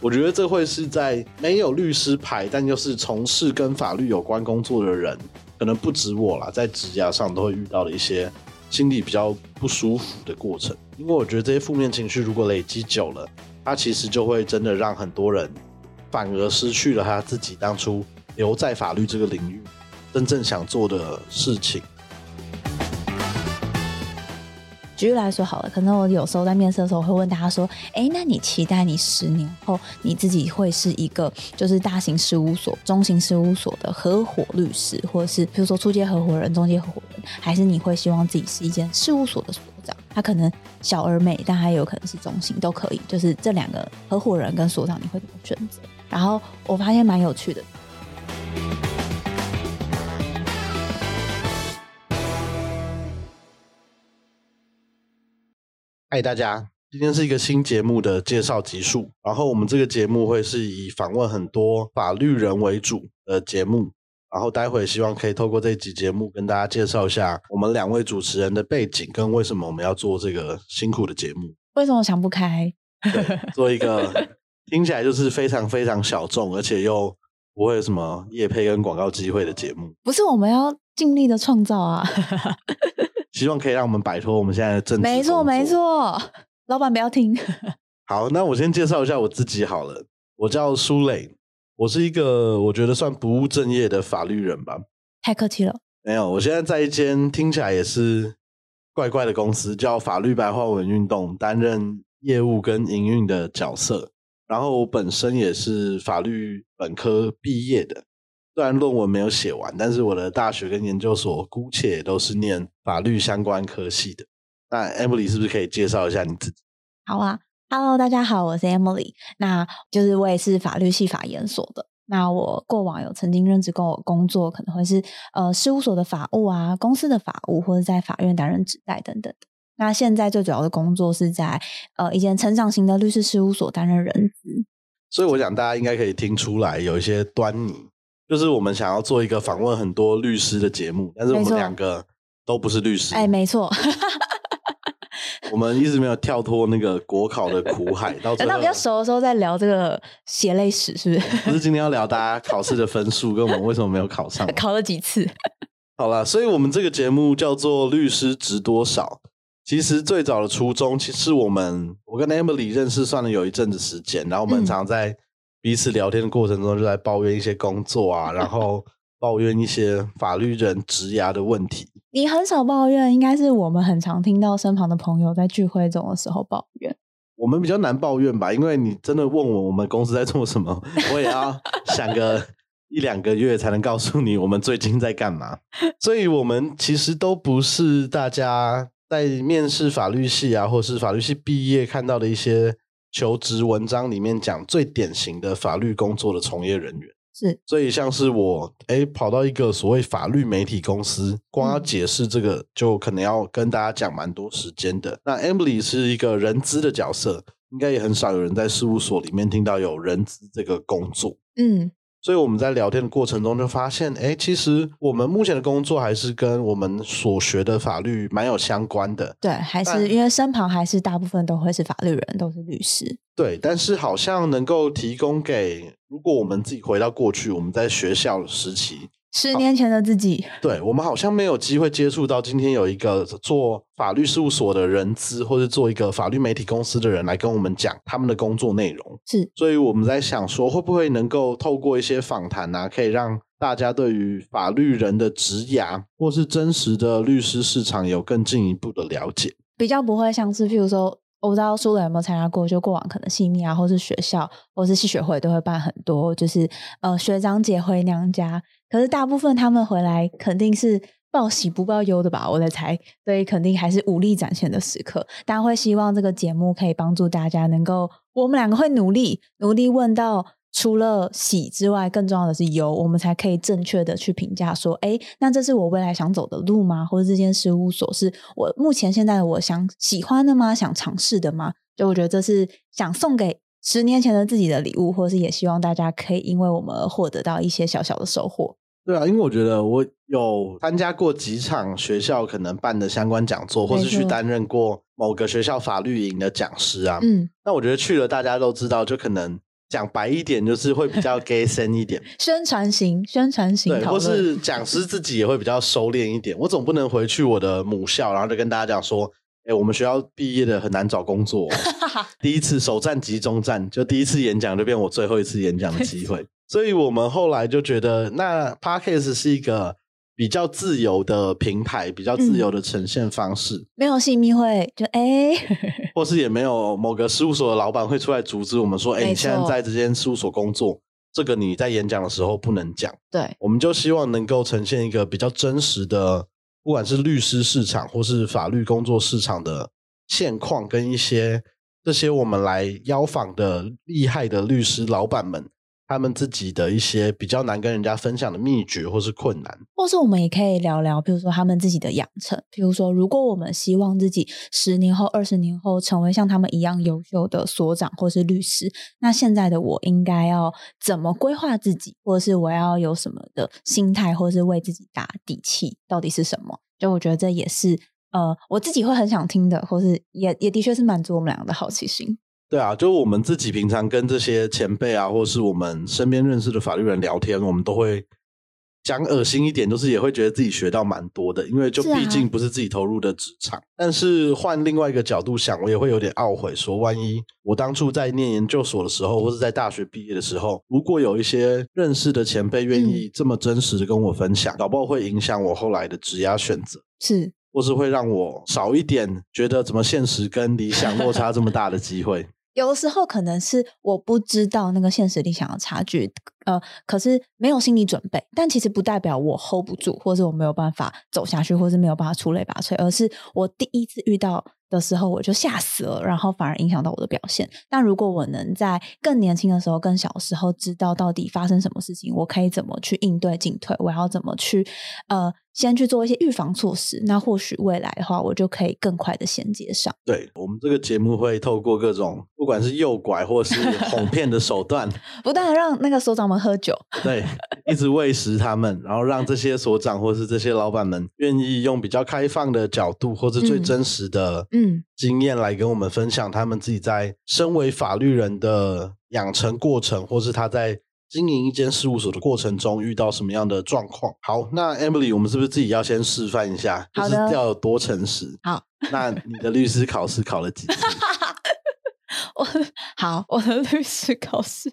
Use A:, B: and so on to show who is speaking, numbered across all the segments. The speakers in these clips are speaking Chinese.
A: 我觉得这会是在没有律师牌，但又是从事跟法律有关工作的人，可能不止我啦，在职涯上都会遇到的一些心里比较不舒服的过程。因为我觉得这些负面情绪如果累积久了，它其实就会真的让很多人反而失去了他自己当初留在法律这个领域真正想做的事情。
B: 举例来说好了，可能我有时候在面试的时候会问大家说：“哎，那你期待你十年后你自己会是一个就是大型事务所、中型事务所的合伙律师，或者是比如说初阶合伙人、中阶合伙人，还是你会希望自己是一间事务所的所长？他可能小而美，但还有可能是中型，都可以。就是这两个合伙人跟所长，你会怎么选择？然后我发现蛮有趣的。
A: 嗨，大家，今天是一个新节目的介绍集数。然后我们这个节目会是以访问很多法律人为主的节目。然后待会希望可以透过这集节目跟大家介绍一下我们两位主持人的背景，跟为什么我们要做这个辛苦的节目。
B: 为什么想不开？
A: 做一个 听起来就是非常非常小众，而且又不会有什么业配跟广告机会的节目。
B: 不是我们要尽力的创造啊。
A: 希望可以让我们摆脱我们现在的政治。
B: 没错，没错，老板不要听。
A: 好，那我先介绍一下我自己好了。我叫苏磊，我是一个我觉得算不务正业的法律人吧。
B: 太客气了。
A: 没有，我现在在一间听起来也是怪怪的公司，叫法律白话文运动，担任业务跟营运的角色。然后我本身也是法律本科毕业的。虽然论文没有写完，但是我的大学跟研究所姑且都是念法律相关科系的。那 Emily 是不是可以介绍一下你自己？
B: 好啊，Hello，大家好，我是 Emily。那就是我也是法律系法研所的。那我过往有曾经任职过工作，可能会是呃事务所的法务啊，公司的法务，或者在法院担任职代等等的。那现在最主要的工作是在呃一间成长型的律师事务所担任人资。
A: 所以我想大家应该可以听出来有一些端倪。就是我们想要做一个访问很多律师的节目，但是我们两个都不是律师。
B: 哎，没错，
A: 我们一直没有跳脱那个国考的苦海。到等
B: 到比较熟的时候再聊这个血泪史，是不是？
A: 不是今天要聊大家考试的分数，跟我们为什么没有考上，
B: 考了几次？
A: 好了，所以我们这个节目叫做《律师值多少》。其实最早的初衷，其实我们我跟 Emily 认识算了有一阵子时间，然后我们常在。彼此聊天的过程中，就在抱怨一些工作啊，然后 抱怨一些法律人职涯的问题。
B: 你很少抱怨，应该是我们很常听到身旁的朋友在聚会中的时候抱怨。
A: 我们比较难抱怨吧，因为你真的问我我们公司在做什么，我也要想个一两个月才能告诉你我们最近在干嘛。所以，我们其实都不是大家在面试法律系啊，或是法律系毕业看到的一些。求职文章里面讲最典型的法律工作的从业人员
B: 是，
A: 所以像是我哎跑到一个所谓法律媒体公司，光要解释这个就可能要跟大家讲蛮多时间的。那 Emily 是一个人资的角色，应该也很少有人在事务所里面听到有人资这个工作。嗯。所以我们在聊天的过程中就发现，哎，其实我们目前的工作还是跟我们所学的法律蛮有相关的。
B: 对，还是因为身旁还是大部分都会是法律人，都是律师。
A: 对，但是好像能够提供给，如果我们自己回到过去，我们在学校时期。
B: 十年前的自己，
A: 对我们好像没有机会接触到今天有一个做法律事务所的人资，或者做一个法律媒体公司的人来跟我们讲他们的工作内容。
B: 是，
A: 所以我们在想说，会不会能够透过一些访谈啊，可以让大家对于法律人的职涯或是真实的律师市场有更进一步的了解，
B: 比较不会像是譬如说。我不知道苏磊有没有参加过，就过往可能系密啊，或是学校，或是系学会都会办很多，就是呃学长姐回娘家。可是大部分他们回来肯定是报喜不报忧的吧，我在猜，所以肯定还是武力展现的时刻。大家会希望这个节目可以帮助大家能够，我们两个会努力努力问到除了喜之外，更重要的是忧，我们才可以正确的去评价说，哎，那这是我未来想走的路吗？或者这间事务所是我目前现在我想喜欢的吗？想尝试的吗？就我觉得这是想送给。十年前的自己的礼物，或者是也希望大家可以因为我们而获得到一些小小的收获。
A: 对啊，因为我觉得我有参加过几场学校可能办的相关讲座，或是去担任过某个学校法律营的讲师啊。嗯，那我觉得去了，大家都知道，就可能讲白一点，就是会比较 gay 深一点，
B: 宣传型、宣传型，
A: 对，或是讲师自己也会比较收敛一点。我总不能回去我的母校，然后就跟大家讲说。哎，我们学校毕业的很难找工作，第一次首战集中战，就第一次演讲就变我最后一次演讲的机会，所以我们后来就觉得，那 Parkes 是一个比较自由的平台，比较自由的呈现方式，
B: 没有信密会，就哎，
A: 或是也没有某个事务所的老板会出来阻止我们说，哎，你现在在这间事务所工作，这个你在演讲的时候不能讲，
B: 对，
A: 我们就希望能够呈现一个比较真实的。不管是律师市场或是法律工作市场的现况，跟一些这些我们来邀访的厉害的律师老板们。他们自己的一些比较难跟人家分享的秘诀，或是困难，
B: 或是我们也可以聊聊，比如说他们自己的养成，比如说如果我们希望自己十年后、二十年后成为像他们一样优秀的所长或是律师，那现在的我应该要怎么规划自己，或者是我要有什么的心态，或是为自己打底气，到底是什么？就我觉得这也是呃，我自己会很想听的，或是也也的确是满足我们两个的好奇心。
A: 对啊，就我们自己平常跟这些前辈啊，或是我们身边认识的法律人聊天，我们都会讲恶心一点，就是也会觉得自己学到蛮多的，因为就毕竟不是自己投入的职场。但是换另外一个角度想，我也会有点懊悔，说万一我当初在念研究所的时候，或是在大学毕业的时候，如果有一些认识的前辈愿意这么真实的跟我分享，搞不好会影响我后来的职业选择，
B: 是，
A: 或是会让我少一点觉得怎么现实跟理想落差这么大的机会。
B: 有的时候可能是我不知道那个现实理想的差距，呃，可是没有心理准备，但其实不代表我 hold 不住，或者我没有办法走下去，或是没有办法出类拔萃，而是我第一次遇到的时候我就吓死了，然后反而影响到我的表现。但如果我能在更年轻的时候、更小的时候知道到底发生什么事情，我可以怎么去应对进退，我要怎么去呃。先去做一些预防措施，那或许未来的话，我就可以更快的衔接上。
A: 对我们这个节目会透过各种不管是诱拐或是哄骗的手段，
B: 不断的让那个所长们喝酒，
A: 对，一直喂食他们，然后让这些所长或是这些老板们愿意用比较开放的角度或是最真实的嗯经验来跟我们分享他们自己在身为法律人的养成过程，或是他在。经营一间事务所的过程中遇到什么样的状况？好，那 Emily，我们是不是自己要先示范一下，就是要有多诚实？
B: 好，
A: 那你的律师考试考了几次？
B: 我好，我的律师考试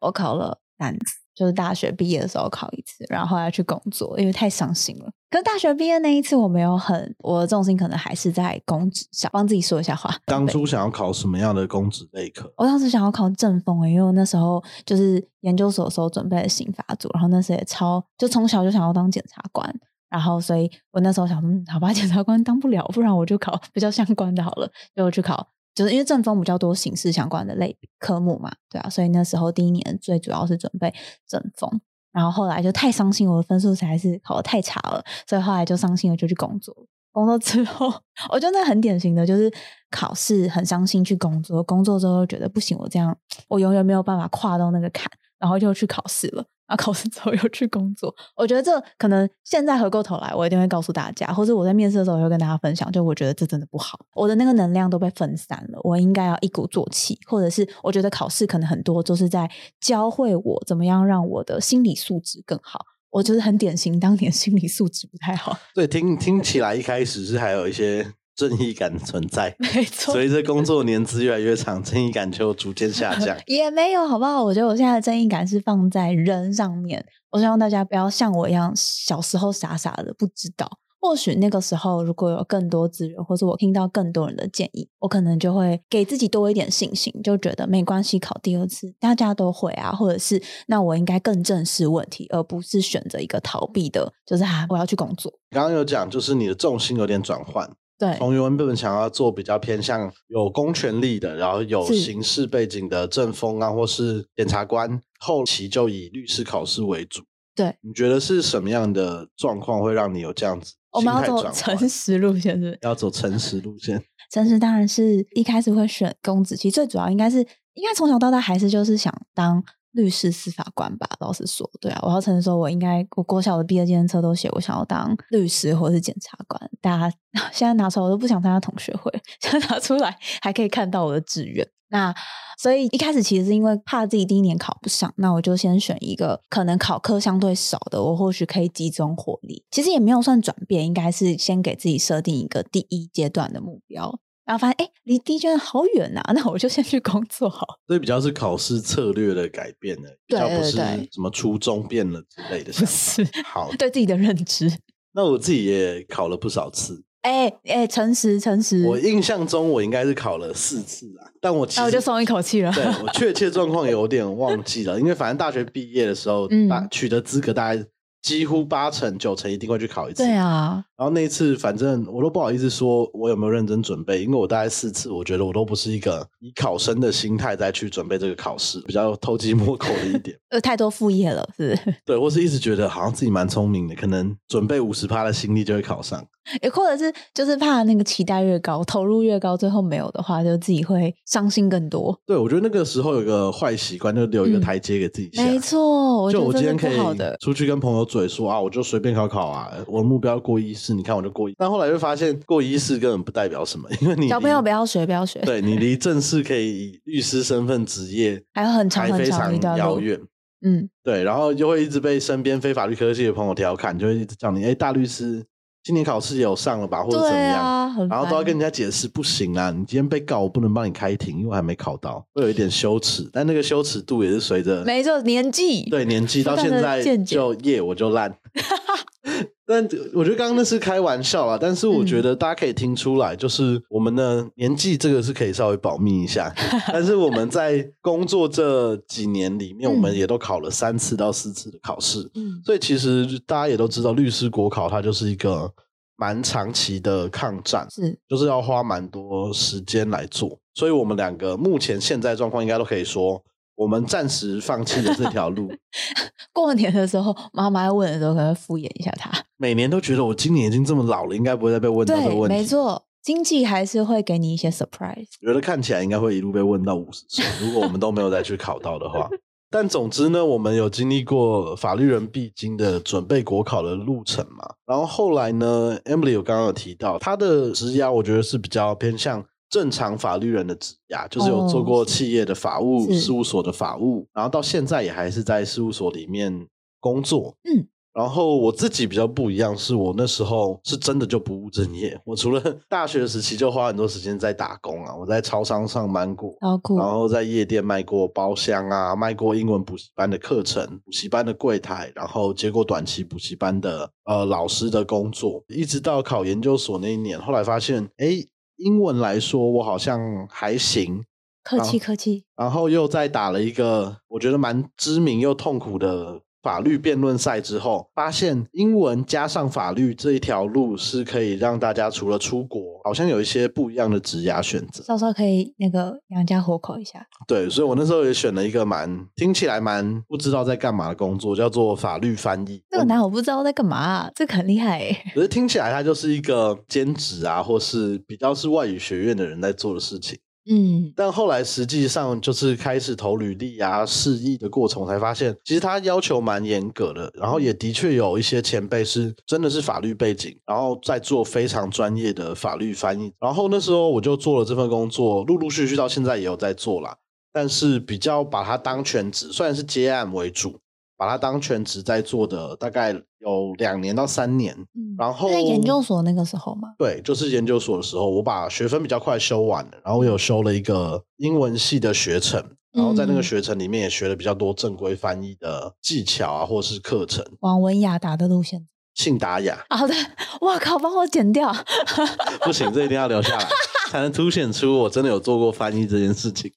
B: 我考了三次。就是大学毕业的时候考一次，然后要去工作，因为太伤心了。可是大学毕业那一次，我没有很，我的重心可能还是在公职上。帮自己说一下话。
A: 当初想要考什么样的公职类科？
B: 我当时想要考政风，因为我那时候就是研究所时候准备的刑法组，然后那时候也超，就从小就想要当检察官，然后所以我那时候想说，好吧，检察官当不了，不然我就考比较相关的好了，就去考。就是因为正风比较多刑事相关的类科目嘛，对啊，所以那时候第一年最主要是准备正风，然后后来就太伤心，我的分数实在是考的太差了，所以后来就伤心了，就去工作。工作之后，我觉得那很典型的就是考试很伤心去工作，工作之后觉得不行，我这样我永远没有办法跨到那个坎，然后就去考试了。啊，考试之后又去工作，我觉得这可能现在回过头来，我一定会告诉大家，或者我在面试的时候会跟大家分享，就我觉得这真的不好，我的那个能量都被分散了，我应该要一鼓作气，或者是我觉得考试可能很多都是在教会我怎么样让我的心理素质更好，我觉得很典型，当年心理素质不太好。
A: 对，听听起来一开始是还有一些。正义感存在，
B: 没错。
A: 随着工作年资越来越长，正义感就逐渐下降。
B: 也没有，好不好？我觉得我现在的正义感是放在人上面。我希望大家不要像我一样，小时候傻傻的不知道。或许那个时候如果有更多资源，或者我听到更多人的建议，我可能就会给自己多一点信心，就觉得没关系，考第二次大家都会啊，或者是那我应该更正视问题，而不是选择一个逃避的，就是啊我要去工作。
A: 刚刚有讲，就是你的重心有点转换，
B: 对，
A: 从原文本想要做比较偏向有公权力的，然后有刑事背景的政风啊，或是检察官，后期就以律师考试为主。
B: 对，
A: 你觉得是什么样的状况会让你有这样子
B: 我们要走诚实路线，是不是？
A: 要走诚实路线？
B: 诚实当然是一开始会选公子，其实最主要应该是应该从小到大还是就是想当律师、司法官吧。老实说，对啊，我要承认说，我应该我国小的毕业纪念册都写我想要当律师或者是检察官。大家 现在拿出来我都不想参加同学会，现在拿出来还可以看到我的志愿。那所以一开始其实是因为怕自己第一年考不上，那我就先选一个可能考科相对少的，我或许可以集中火力。其实也没有算转变，应该是先给自己设定一个第一阶段的目标，然后发现哎，离第一阶段好远呐、那我就先去工作好。
A: 所以比较是考试策略的改变的，比
B: 对
A: 较不是什么初中变了之类的
B: 不
A: 想法。
B: 是
A: 好，
B: 对自己的认知。
A: 那我自己也考了不少次，
B: 哎哎，诚实诚实，
A: 我印象中我应该是考了四次啊，但我其实
B: 那我就松一口气了。
A: 对我确切状况有点忘记了，因为反正大学毕业的时候，
B: 嗯
A: 大取得资格大概几乎八成九成一定会去考一次。
B: 对啊，
A: 然后那一次，反正我都不好意思说我有没有认真准备，因为我大概四次，我觉得我都不是一个以考生的心态再去准备这个考试，比较偷鸡摸狗的一点。
B: 呃，太多副业了，是？
A: 对，或是一直觉得好像自己蛮聪明的，可能准备五十趴的心力就会考上。
B: 也或者是就是怕那个期待越高，投入越高，最后没有的话，就自己会伤心更多。
A: 对，我觉得那个时候有个坏习惯，就留一个
B: 嗯
A: 台阶给自己下。
B: 没错，我
A: 就我今天可以。出去跟朋友嘴说啊，我就随便考考啊，我的目标过一试，你看我就过一。但后来就发现过一试根本不代表什么，因为你
B: 小朋友不要学，不要学，
A: 对你离 正式可以以律师身份职业
B: 还有很长
A: 还非常
B: 很长的一。
A: 遥远。
B: 嗯，
A: 对，然后就会一直被身边非法律科系的朋友调侃，就会一直叫你，哎，大律师今年考试也有上了吧，或者怎么样？
B: 啊，
A: 然后都要跟人家解释，不行啊，你今天被告，我不能帮你开庭，因为我还没考到，会有一点羞耻。但那个羞耻度也是随着
B: 没错，年纪
A: 对年纪到现在就业我就烂。但我觉得刚刚那是开玩笑啦，但是我
B: 嗯。
A: 觉得大家可以听出来，就是我们的年纪这个是可以稍微保密一下，但是我们在工作这几年里面，
B: 嗯
A: 我们也都考了三次到四次的考试，
B: 嗯，
A: 所以其实大家也都知道，律师国考它就是一个蛮长期的抗战，
B: 是。
A: 就是要花蛮多时间来做。所以我们两个目前现在状况应该都可以说，我们暂时放弃了这条路。
B: 过年的时候，妈妈问的时候，可能会敷衍一下他。
A: 每年都觉得我今年已经这么老了，应该不会再被问到这个
B: 对，
A: 问题。
B: 没，错，经济还是会给你一些 surprise。
A: 觉得看起来应该会一路被问到五十岁，如果我们都没有再去考到的话。但总之呢，我们有经历过法律人必经的准备国考的路程嘛。然后后来呢，Emily 有刚刚有提到，她的职涯我觉得是比较偏向正常法律人的职涯，就是有做过
B: 哦
A: 企业的法务、
B: 是
A: 事务所的法务，然后到现在也还是在事务所里面工作。
B: 嗯。
A: 然后我自己比较不一样，是我那时候是真的就不务正业。我除了 大学时期就花很多时间在打工啊，我在超商上班过，然后在夜店卖过包厢啊，卖过英文补习班的课程，补习班的柜台，然后接过短期补习班的呃老师的工作，一直到考研究所那一年，后来发现，哎，英文来说我好像还行，
B: 客气客气。
A: 然后又再打了一个我觉得蛮知名又痛苦的法律辩论赛之后，发现英文加上法律这一条路是可以让大家除了出国，好像有一些不一样的职涯选择。
B: 稍稍可以那个养家活口一下。
A: 对，所以我那时候也选了一个蛮听起来蛮不知道在干嘛的工作，叫做法律翻译。
B: 这个男我不知道在干嘛、啊，这个很厉害哎。
A: 可是听起来他就是一个兼职啊，或是比较是外语学院的人在做的事情。
B: 嗯，
A: 但后来实际上就是开始投履历啊、试译的过程，我才发现其实他要求蛮严格的，然后也的确有一些前辈是真的是法律背景，然后在做非常专业的法律翻译。然后那时候我就做了这份工作，陆陆续续到现在也有在做啦，但是比较把它当全职，虽然是接案为主，把它当全职在做的大概有两年到三年。
B: 嗯
A: 然后
B: 在研究所那个时候嘛，
A: 对，就是研究所的时候，我把学分比较快修完了，然后我有修了一个英文系的学程，然后在那个
B: 嗯
A: 学程里面也学了比较多正规翻译的技巧啊，或是课程。
B: 往文雅达的路线。
A: 性打哑，
B: 好的，哇靠，帮我剪掉。
A: 不行，这一定要留下来，才能凸显出我真的有做过翻译这件事情。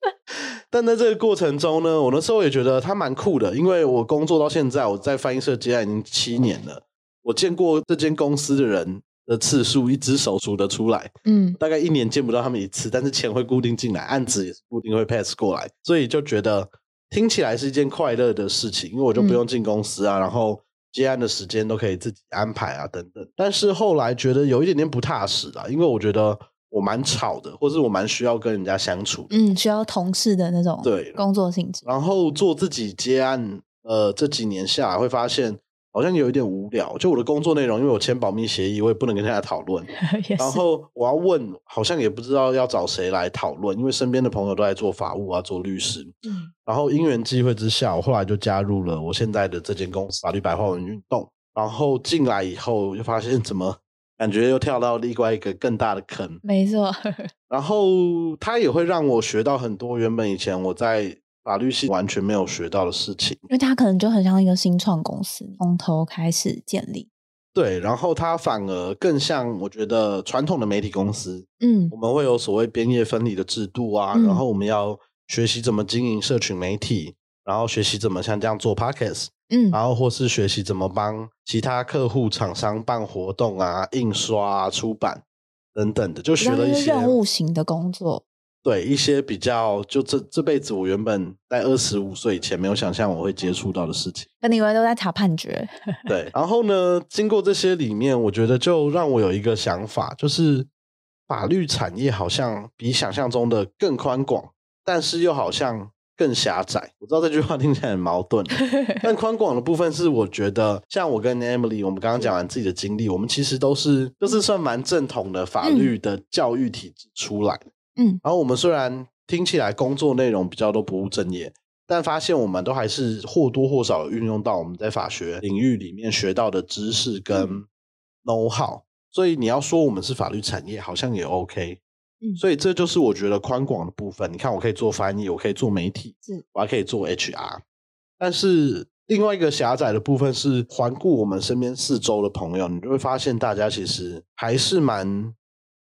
A: 但在这个过程中呢，我那时候也觉得他蛮酷的，因为我工作到现在，我在翻译社接案已经七年了，我见过这间公司的人的次数，一只手数得出来。
B: 嗯
A: 大概一年见不到他们一次，但是钱会固定进来，案子也是固定会 pass 过来，所以就觉得听起来是一件快乐的事情，因为我就不用进公司啊，然后接案的时间都可以自己安排啊，等等。但是后来觉得有一点点不踏实啊，因为我觉得我蛮吵的，或是我蛮需要跟人家相处的，
B: 嗯，需要同事的那种
A: 对
B: 工作性质。
A: 然后做自己接案，呃，这几年下来会发现。好像有一点无聊，就我的工作内容，因为我签保密协议，我也不能跟大家讨论。然，后我要问，好像也不知道要找谁来讨论，因为身边的朋友都在做法务啊，做律师。
B: 嗯
A: 然后因缘机会之下，我后来就加入了我现在的这间公司法律白话文运动。然后进来以后，就发现怎么感觉又跳到另外一个更大的坑。
B: 没错。
A: 然后它也会让我学到很多原本以前我在法律系完全没有学到的事情。
B: 因为它可能就很像一个新创公司，从头开始建立。
A: 对，然后它反而更像我觉得传统的媒体公司，
B: 嗯
A: 我们会有所谓编业分离的制度啊，
B: 嗯
A: 然后我们要学习怎么经营社群媒体，然后学习怎么像这样做 podcast，
B: 嗯
A: 然后或是学习怎么帮其他客户厂商办活动啊、印刷啊、出版等等的，就学了一些
B: 任务型的工作。
A: 对一些比较就这这辈子我原本在二十五岁以前没有想象我会接触到的事情。
B: 那你们都在查判决。
A: 对，然后呢，经过这些里面，我觉得就让我有一个想法，就是法律产业好像比想象中的更宽广，但是又好像更狭窄。我知道这句话听起来很矛盾，但宽广的部分是我觉得，像我跟 Emily，我们刚刚讲完自己的经历，我们其实都是就是算蛮正统的法律的教育体制出来的。
B: 嗯
A: 然后我们虽然听起来工作内容比较都不务正业，但发现我们都还是或多或少地运用到我们在法学领域里面学到的知识跟 know how。所以你要说我们是法律产业，好像也 OK。
B: 嗯
A: 所以这就是我觉得宽广的部分。你看，我可以做翻译，我可以做媒体，
B: 是
A: 我还可以做 HR。但是另外一个狭窄的部分是环顾我们身边四周的朋友，你就会发现大家其实还是蛮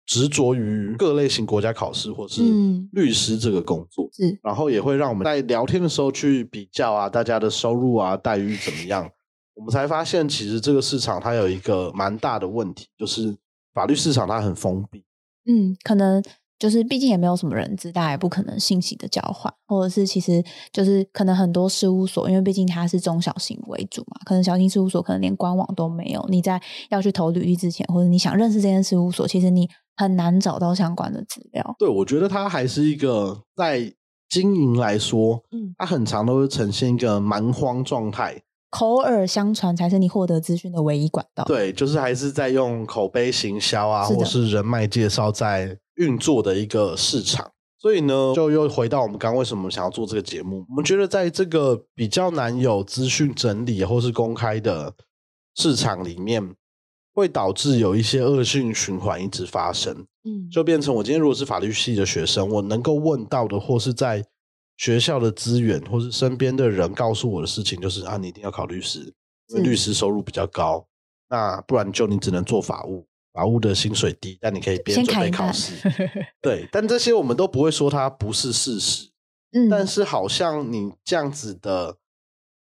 A: 执着于各类型国家考试或是
B: 嗯
A: 律师这个工作，
B: 是
A: 然后也会让我们在聊天的时候去比较啊，大家的收入啊、待遇怎么样，我们才发现其实这个市场它有一个蛮大的问题，就是法律市场它很封闭。
B: 嗯，可能就是毕竟也没有什么人知，大家也不可能信息的交换，或者是其实就是可能很多事务所，因为毕竟它是中小型为主嘛，可能小型事务所可能连官网都没有。你在要去投履历之前，或者你想认识这间事务所，其实你很难找到相关的资料。
A: 对，我觉得它还是一个在经营来说，
B: 嗯，
A: 它很常都会呈现一个蛮荒状态。
B: 口耳相传才是你获得资讯的唯一管道。，
A: 对，就是还是在用口碑行销啊，
B: 是
A: 或是人脉介绍在运作的一个市场。所以呢，就又回到我们刚刚为什么想要做这个节目。我们觉得在这个比较难有资讯整理或是公开的市场里面，会导致有一些恶性循环一直发生。
B: 嗯，
A: 就变成我今天如果是法律系的学生，我能够问到的，或是在学校的资源，或是身边的人告诉我的事情，就是啊，你一定要考律师，因为律师收入比较高。那不然就你只能做法务，法务的薪水低，但你可以边准。备考试。对，但这些我们都不会说它不是事实，
B: 嗯，
A: 但是好像你这样子的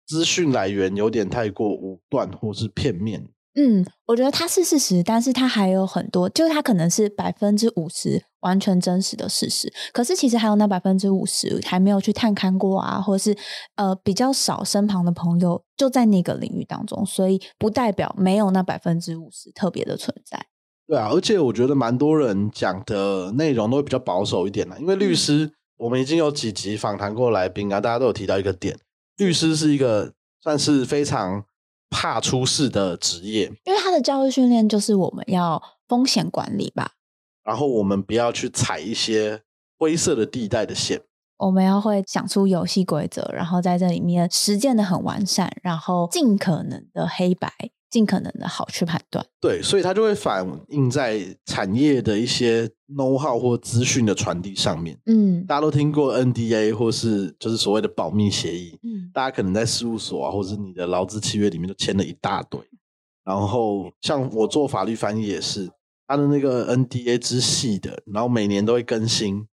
A: 资讯来源有点太过武断或是片面。
B: 嗯，我觉得它是事实，但是它还有很多，就是它可能是百分之五十完全真实的事实，可是其实还有那百分之五十还没有去探勘过啊，或者是呃比较少身旁的朋友就在那个领域当中，所以不代表没有那百分之五十特别的存在。
A: 对啊，而且我觉得蛮多人讲的内容都会比较保守一点啦，因为律师，我们已经有几集访谈过来宾啊，大家都有提到一个点，律师是一个算是非常怕出事的职业，
B: 因为他的教育训练就是我们要风险管理吧，
A: 然后我们不要去踩一些灰色的地带的线。
B: 我们要会想出游戏规则，然后在这里面实践的很完善，然后尽可能的黑白，尽可能的好去判断。
A: 对，所以它就会反映在产业的一些 know how 或资讯的传递上面。
B: 嗯
A: 大家都听过 NDA 或是就是所谓的保密协议，
B: 嗯，
A: 大家可能在事务所啊，或者是你的劳资契约里面都签了一大堆。然后像我做法律翻译也是，他的那个 NDA 之细的，然后每年都会更新，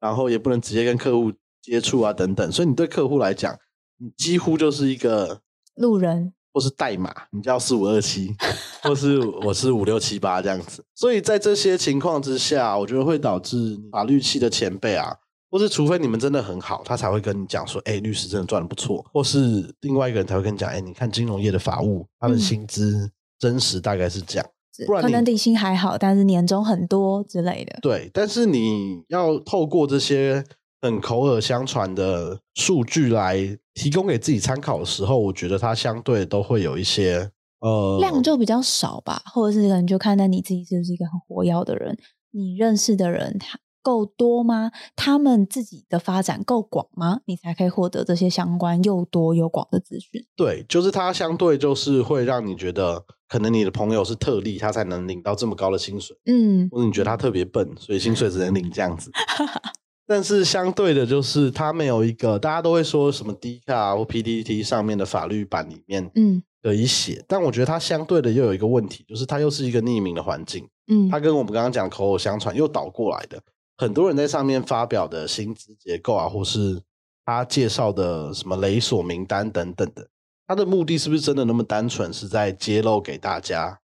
A: 然后也不能直接跟客户接触啊等等，所以你对客户来讲，你几乎就是一个
B: 路人，
A: 或是代码，你叫四五二七，或是我是五六七八这样子。所以在这些情况之下，我觉得会导致法律系的前辈啊，或是除非你们真的很好，他才会跟你讲说，哎，律师真的赚的不错，或是另外一个人才会跟你讲，哎，你看金融业的法务，他的薪资真实大概是这样。不然
B: 可能底薪还好，但是年终很多之类的。
A: 对，但是你要透过这些很口耳相传的数据来提供给自己参考的时候，我觉得它相对都会有一些呃
B: 量就比较少吧，或者是可能就看在你自己是不是一个很活跃的人，你认识的人他够多吗？他们自己的发展够广吗？你才可以获得这些相关又多又广的资讯。
A: 对，就是它相对就是会让你觉得，可能你的朋友是特例，他才能领到这么高的薪水，
B: 嗯，
A: 或者你觉得他特别笨，所以薪水只能领这样子。但是相对的，就是它没有一个大家都会说什么 D 卡或 PDT 上面的法律版里面
B: 嗯
A: 可以写，但我觉得它相对的又有一个问题，就是它又是一个匿名的环境，
B: 嗯
A: 它跟我们刚刚讲口口相传又倒过来的，很多人在上面发表的薪资结构啊，或是他介绍的什么雷索名单等等的，他的目的是不是真的那么单纯，是在揭露给大家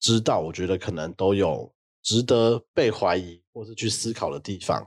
A: 知道？我觉得可能都有值得被怀疑或是去思考的地方。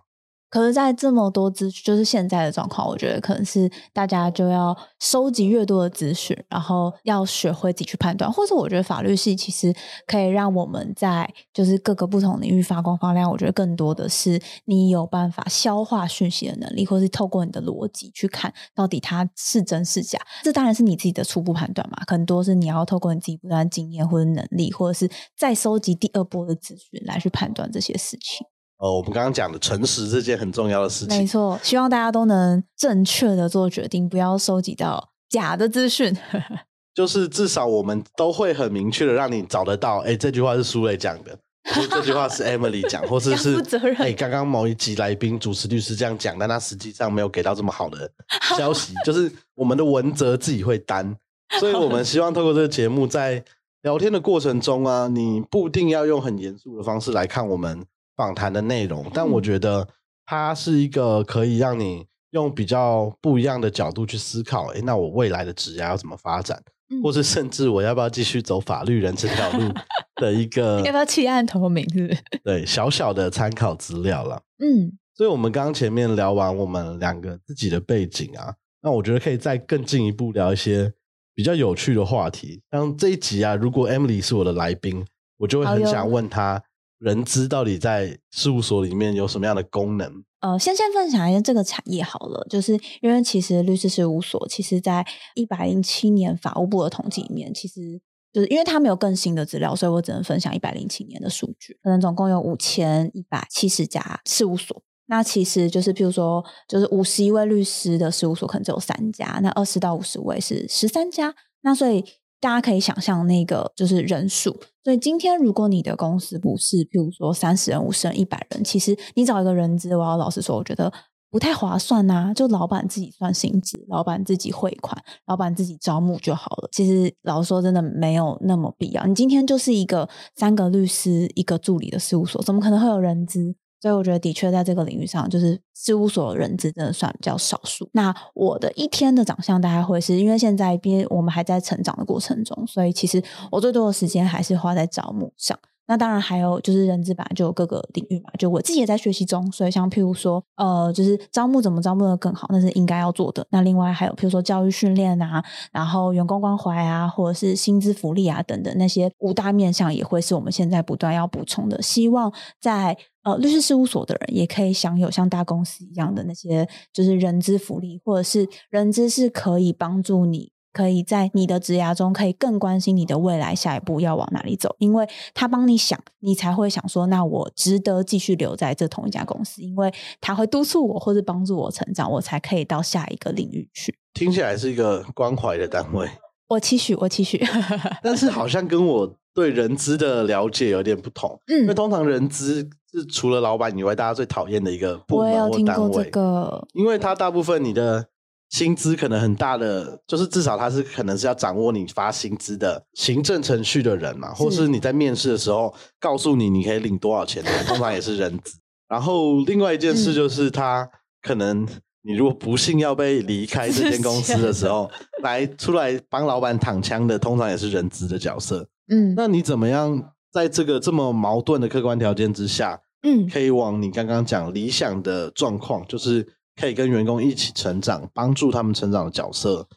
B: 可是，在这么多资讯，就是现在的状况，我觉得可能是大家就要收集越多的资讯，然后要学会自己去判断，或者我觉得法律系其实可以让我们在就是各个不同领域发光发亮。我觉得更多的是你有办法消化讯息的能力，或是透过你的逻辑去看到底它是真是假。这当然是你自己的初步判断嘛，很多是你要透过你自己不断经验或者能力，或者是再收集第二波的资讯来去判断这些事情。
A: 呃，我们刚刚讲的诚实这件很重要的事情，
B: 没错，希望大家都能正确的做决定，不要收集到假的资讯。
A: 就是至少我们都会很明确的让你找得到，哎，这句话是苏磊讲的，或这句话是 Emily 讲，或者是
B: 负责任
A: 哎，刚刚某一集来宾主持律师这样讲，但他实际上没有给到这么好的 消息，就是我们的文则自己会担，所以我们希望透过这个节目，在聊天的过程中啊，你不一定要用很严肃的方式来看我们访谈的内容，但我觉得它是一个可以让你用比较不一样的角度去思考，哎，那我未来的职业要怎么发展？
B: 嗯
A: 或是甚至我要不要继续走法律人这条路 的一个
B: 要不要弃暗投明？是？
A: 对小小的参考资料了。
B: 嗯，
A: 所以，我们刚刚前面聊完我们两个自己的背景啊，那我觉得可以再更进一步聊一些比较有趣的话题。像这一集啊，如果 Emily 是我的来宾，我就会很想问她，人资到底在事务所里面有什么样的功能？
B: 呃，先先分享一下这个产业好了，就是因为其实律师事务所，其实在一百零七年法务部的统计里面，其实就是因为它没有更新的资料，所以我只能分享一百零七年的数据。可能总共有五千一百七十家事务所。那其实就是，譬如说，就是五十一位律师的事务所可能只有三家，那二十到五十位是十三家。那所以大家可以想象那个就是人数。所以今天如果你的公司不是譬如说三十人、五十人、一百人，其实你找一个人资，我要老实说，我觉得不太划算呐、就老板自己算薪资，老板自己汇款，老板自己招募就好了。其实老实说，真的没有那么必要。你今天就是一个三个律师、一个助理的事务所，怎么可能会有人资？所以我觉得的确在这个领域上，就是事务所人资真的算比较少数。那我的一天的长相大概会是因为现在毕竟我们还在成长的过程中，所以其实我最多的时间还是花在招募上。那当然还有就是人资本来就有各个领域嘛，就我自己也在学习中，所以像譬如说，呃，就是招募怎么招募的更好，那是应该要做的。那另外还有譬如说教育训练啊，然后员工关怀啊，或者是薪资福利啊等等那些五大面向，也会是我们现在不断要补充的。希望在呃律师事务所的人也可以享有像大公司一样的那些就是人资福利，或者是人资是可以帮助你。可以在你的职涯中，可以更关心你的未来下一步要往哪里走，因为他帮你想，你才会想说，那我值得继续留在这同一家公司，因为他会督促我或者帮助我成长，我才可以到下一个领域去。
A: 听起来是一个关怀的单位，
B: 我期许，我期许，
A: 但是好像跟我对人资的了解有点不同。因为
B: 嗯，
A: 通常人资是除了老板以外，大家最讨厌的一个部门或单位，
B: 个，
A: 因为它大部分你的薪资可能很大的，就是至少他是可能是要掌握你发薪资的行政程序的人嘛，或是你在面试的时候告诉你你可以领多少钱的，通常也是人资。然后另外一件事就是他可能你如果不幸要被离开这间公司的时候，来出来帮老板躺枪的，通常也是人资的角色。
B: 嗯
A: 那你怎么样在这个这么矛盾的客观条件之下，
B: 嗯
A: 可以往你刚刚讲理想的状况，就是可以跟员工一起成长，帮助他们成长的角色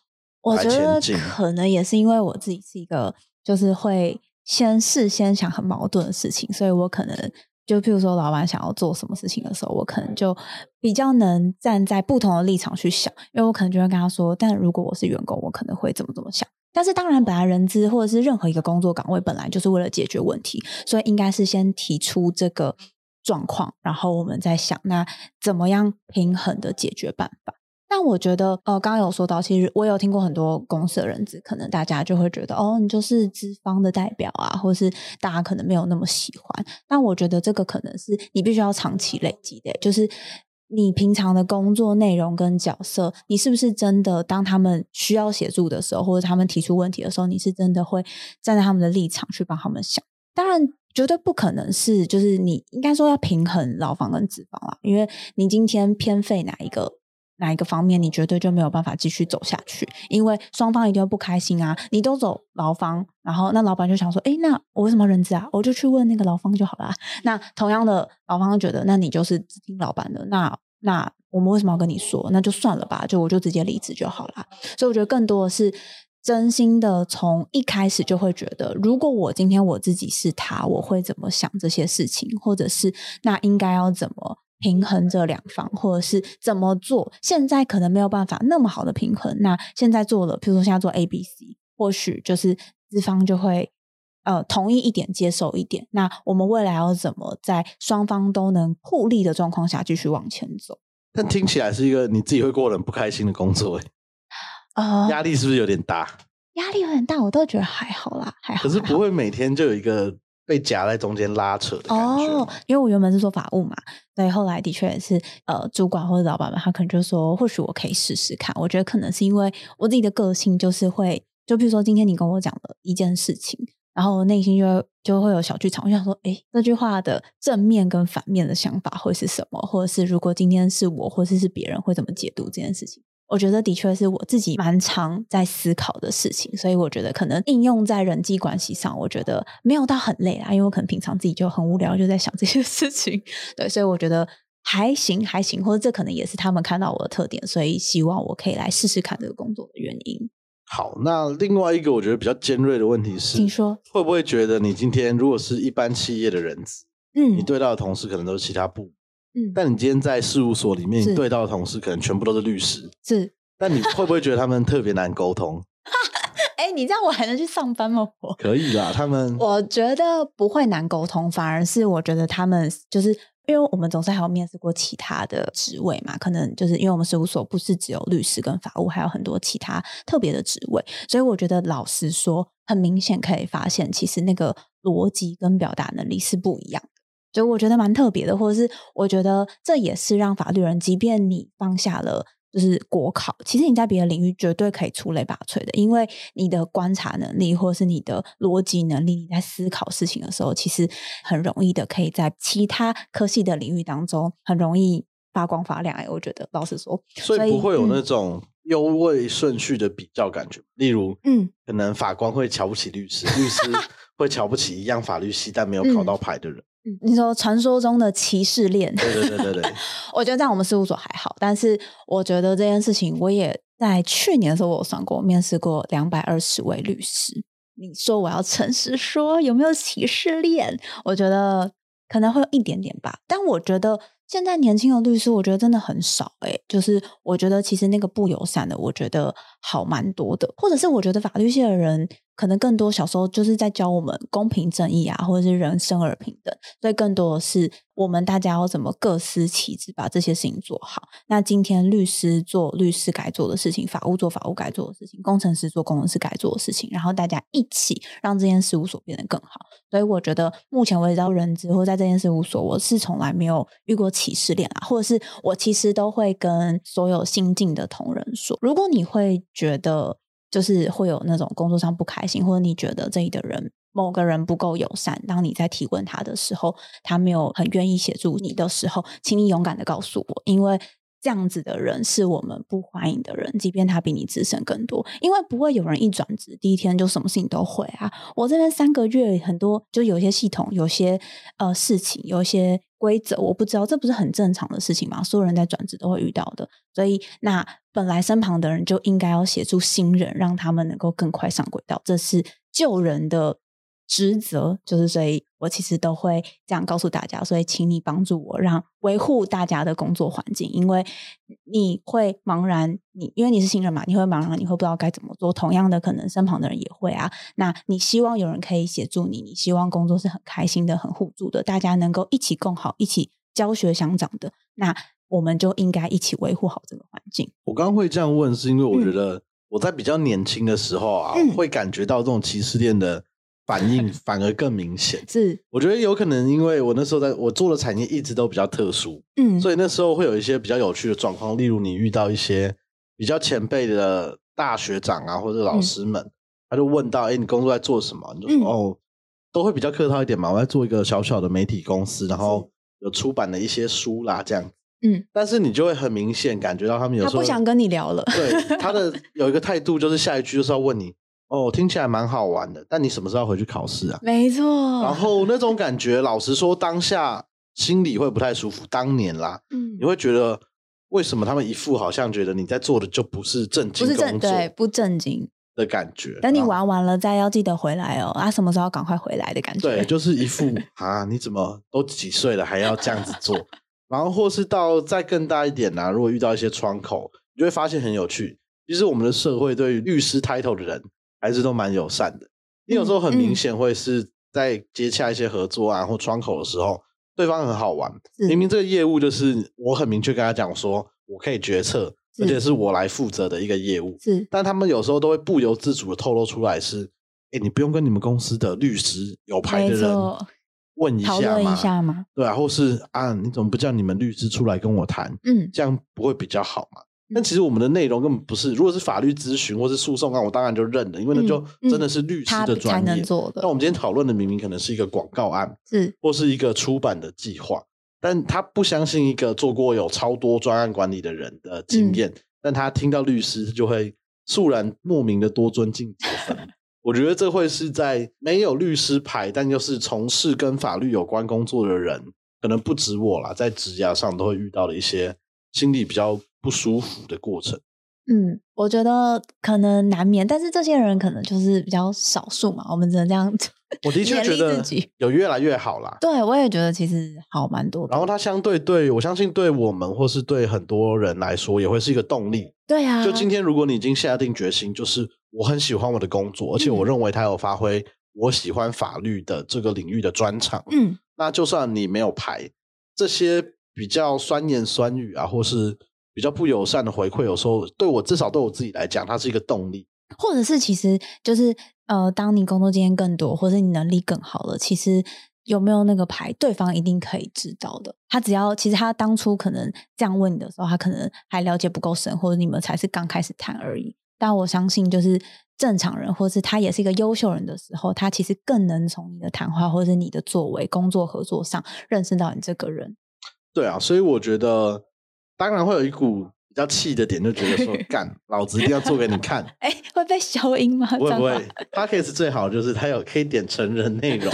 B: 我觉得。可能也是因为我自己是一个，就是会先事先想很矛盾的事情，所以我可能就譬如说，老板想要做什么事情的时候，我可能就比较能站在不同的立场去想，因为我可能就会跟他说，但如果我是员工，我可能会怎么怎么想。但是当然，本来人资或者是任何一个工作岗位，本来就是为了解决问题，所以应该是先提出这个状况，然后我们再想那怎么样平衡的解决办法。但我觉得，呃，刚刚有说到，其实我有听过很多公司的人资，可能大家就会觉得，哦，你就是资方的代表啊，或是大家可能没有那么喜欢。但我觉得这个可能是你必须要长期累积的，就是你平常的工作内容跟角色，你是不是真的当他们需要协助的时候，或者他们提出问题的时候，你是真的会站在他们的立场去帮他们想？当然，绝对不可能是，就是你应该说要平衡劳方跟资方啦，因为你今天偏废哪一个哪一个方面，你绝对就没有办法继续走下去，因为双方一定会不开心啊。你都走劳方，然后那老板就想说，诶，那我为什么要人资啊？我就去问那个劳方就好了。那同样的，劳方觉得，那你就是只听老板的，那那我们为什么要跟你说？那就算了吧，就我就直接离职就好了。所以我觉得更多的是真心的，从一开始就会觉得，如果我今天我自己是他，我会怎么想这些事情，或者是那应该要怎么平衡这两方，或者是怎么做？现在可能没有办法那么好的平衡，那现在做了，比如说现在做 A、B、C，或许就是资方就会。呃，同意一点，接受一点。那我们未来要怎么在双方都能互利的状况下继续往前走？
A: 但听起来是一个你自己会过得很不开心的工作，欸
B: 呃，
A: 压力是不是有点大？
B: 压力有点大，我都觉得还好啦，还好。
A: 可是不会每天就有一个被夹在中间拉扯的感觉
B: 哦？，因为我原本是做法务嘛，所以后来的确也是呃，主管或者老板们，他可能就说，或许我可以试试看。我觉得可能是因为我自己的个性，就是会，就比如说今天你跟我讲了一件事情，然后我内心就会就会有小剧场，我想说，诶，这句话的正面跟反面的想法会是什么，或者是如果今天是我，或者是别人会怎么解读这件事情。我觉得的确是我自己蛮常在思考的事情，所以我觉得可能应用在人际关系上，我觉得没有到很累啊，因为我可能平常自己就很无聊，就在想这些事情。对，所以我觉得还行，还行，或者这可能也是他们看到我的特点，所以希望我可以来试试看这个工作的原因。
A: 好，那另外一个我觉得比较尖锐的问题是，
B: 请说，
A: 会不会觉得你今天如果是一般企业的人资，
B: 嗯
A: 你对到的同事可能都是其他部，
B: 嗯，
A: 但你今天在事务所里面，你对到的同事可能全部都是律师，
B: 是，
A: 但你会不会觉得他们特别难沟通？
B: 哎，你这样我还能去上班吗？我
A: 可以啦，他们
B: 我觉得不会难沟通，反而是我觉得他们就是因为我们总是还有面试过其他的职位嘛，可能就是因为我们事务所不是只有律师跟法务，还有很多其他特别的职位，所以我觉得老实说，很明显可以发现，其实那个逻辑跟表达能力是不一样的。所以我觉得蛮特别的，或者是我觉得这也是让法律人，即便你放下了就是国考，其实你在别的领域绝对可以出类拔萃的，因为你的观察能力或者是你的逻辑能力，你在思考事情的时候，其实很容易的可以在其他科系的领域当中很容易发光发亮。哎，我觉得老实说，
A: 所以不会有
B: 嗯
A: 那种优位顺序的比较感觉。例如，
B: 嗯，
A: 可能法官会瞧不起律师，律师 会瞧不起一样法律系但没有考到牌的人。
B: 嗯你说传说中的歧视链，
A: 对对对对对，
B: 我觉得在我们事务所还好，但是我觉得这件事情，我也在去年的时候我有算过，面试过两百二十位律师。你说我要诚实说有没有歧视链？我觉得可能会有一点点吧，但我觉得现在年轻的律师，我觉得真的很少诶、就是我觉得其实那个不友善的，我觉得好蛮多的，或者是我觉得法律系的人可能更多小时候就是在教我们公平正义啊，或者是人生而平等，所以更多的是我们大家要怎么各司其职，把这些事情做好。那今天律师做律师该做的事情，法务做法务该做的事情，工程师做工程师该做的事情，然后大家一起让这件事务所变得更好。所以我觉得目前为止到人资或在这件事务所，我是从来没有遇过歧视链啊，或者是我其实都会跟所有新进的同仁说，如果你会觉得就是会有那种工作上不开心，或者你觉得这里的人某个人不够友善，当你在提问他的时候，他没有很愿意协助你的时候，请你勇敢的告诉我，因为。这样子的人是我们不欢迎的人，即便他比你资深更多，因为不会有人一转职第一天就什么事情都会啊。我这边三个月，很多就有些系统、有些呃事情、有些规则，我不知道，这不是很正常的事情吗？所有人在转职都会遇到的，所以那本来身旁的人就应该要协助新人，让他们能够更快上轨道，这是救人的。职责就是，所以我其实都会这样告诉大家，所以请你帮助我，让维护大家的工作环境，因为你会茫然，你因为你是新人嘛，你会茫然，你会不知道该怎么做。同样的，可能身旁的人也会啊。那你希望有人可以协助你，你希望工作是很开心的、很互助的，大家能够一起共好，一起教学相长的，那我们就应该一起维护好这个环境。
A: 我刚刚会这样问，是因为我觉得我在比较年轻的时候啊，会感觉到这种歧视链的。反应反而更明显，
B: 是。
A: 我觉得有可能，因为我那时候在我做的产业一直都比较特殊，嗯，所以那时候会有一些比较有趣的状况，例如你遇到一些比较前辈的大学长啊，或者老师们，他就问到，哎，你工作在做什么？你就说，哦，都会比较客套一点嘛，我在做一个小小的媒体公司，然后有出版的一些书啦，这样，嗯，但是你就会很明显感觉到他们有时候
B: 不想跟你聊了，
A: 对，他的有一个态度就是下一句就是要问你。哦，听起来蛮好玩的，但你什么时候回去考试啊？
B: 没错。
A: 然后那种感觉，老实说，当下心里会不太舒服。当年啦，嗯，你会觉得为什么他们一副好像觉得你在做的就不是正经不是正，
B: 对，不正经
A: 的感觉。
B: 等你玩完了，再要记得回来哦。啊，什么时候赶快回来的感觉？
A: 对，就是一副 啊，你怎么都几岁了还要这样子做？然后或是到再更大一点呢？如果遇到一些窗口，你就会发现很有趣。其实我们的社会对于律师 title 的人。还是都蛮友善的。你有时候很明显会是在接洽一些合作啊或窗口的时候，对方很好玩。明明这个业务就是我很明确跟他讲说，我可以决策，而且是我来负责的一个业务。
B: 是，
A: 但他们有时候都会不由自主的透露出来是，哎，你不用跟你们公司的律师有牌的人问一
B: 下吗？
A: 对啊，或是啊，你怎么不叫你们律师出来跟我谈？嗯，这样不会比较好吗？但其实我们的内容根本不是，如果是法律咨询或是诉讼案，我当然就认了，因为那就真的是律师的专业。那我们今天讨论的明明可能是一个广告案，
B: 是
A: 或是一个出版的计划，但他不相信一个做过有超多专案管理的人的经验，但他听到律师就会肃然莫名的多尊敬几分。我觉得这会是在没有律师牌，但又是从事跟法律有关工作的人，可能不止我啦，在职涯上都会遇到的一些心理比较。不舒服的过程，
B: 嗯，我觉得可能难免，但是这些人可能就是比较少数嘛，我们只能这样。
A: 我的确觉得有越来越好啦。
B: 对，我也觉得其实好蛮多。
A: 然后它相对对我相信对我们或是对很多人来说也会是一个动力。
B: 对啊，
A: 就今天如果你已经下定决心，就是我很喜欢我的工作，而且我认为它有发挥我喜欢法律的这个领域的专长，嗯，那就算你没有牌，这些比较酸言酸语啊，或是。比较不友善的回馈，有时候对我至少对我自己来讲，它是一个动力。
B: 或者是其实就是呃，当你工作经验更多，或者你能力更好了，其实有没有那个牌，对方一定可以知道的。他只要其实他当初可能这样问你的时候，他可能还了解不够深，或者你们才是刚开始谈而已。但我相信，就是正常人，或是他也是一个优秀人的时候，他其实更能从你的谈话或者你的作为、工作合作上认识到你这个人。
A: 对啊，所以我觉得。当然会有一股比较气的点，就觉得说 干，老子一定要做给你看。
B: 哎，会被消音吗？
A: 不会不会。他 case 最好就是他有可以点成人内容。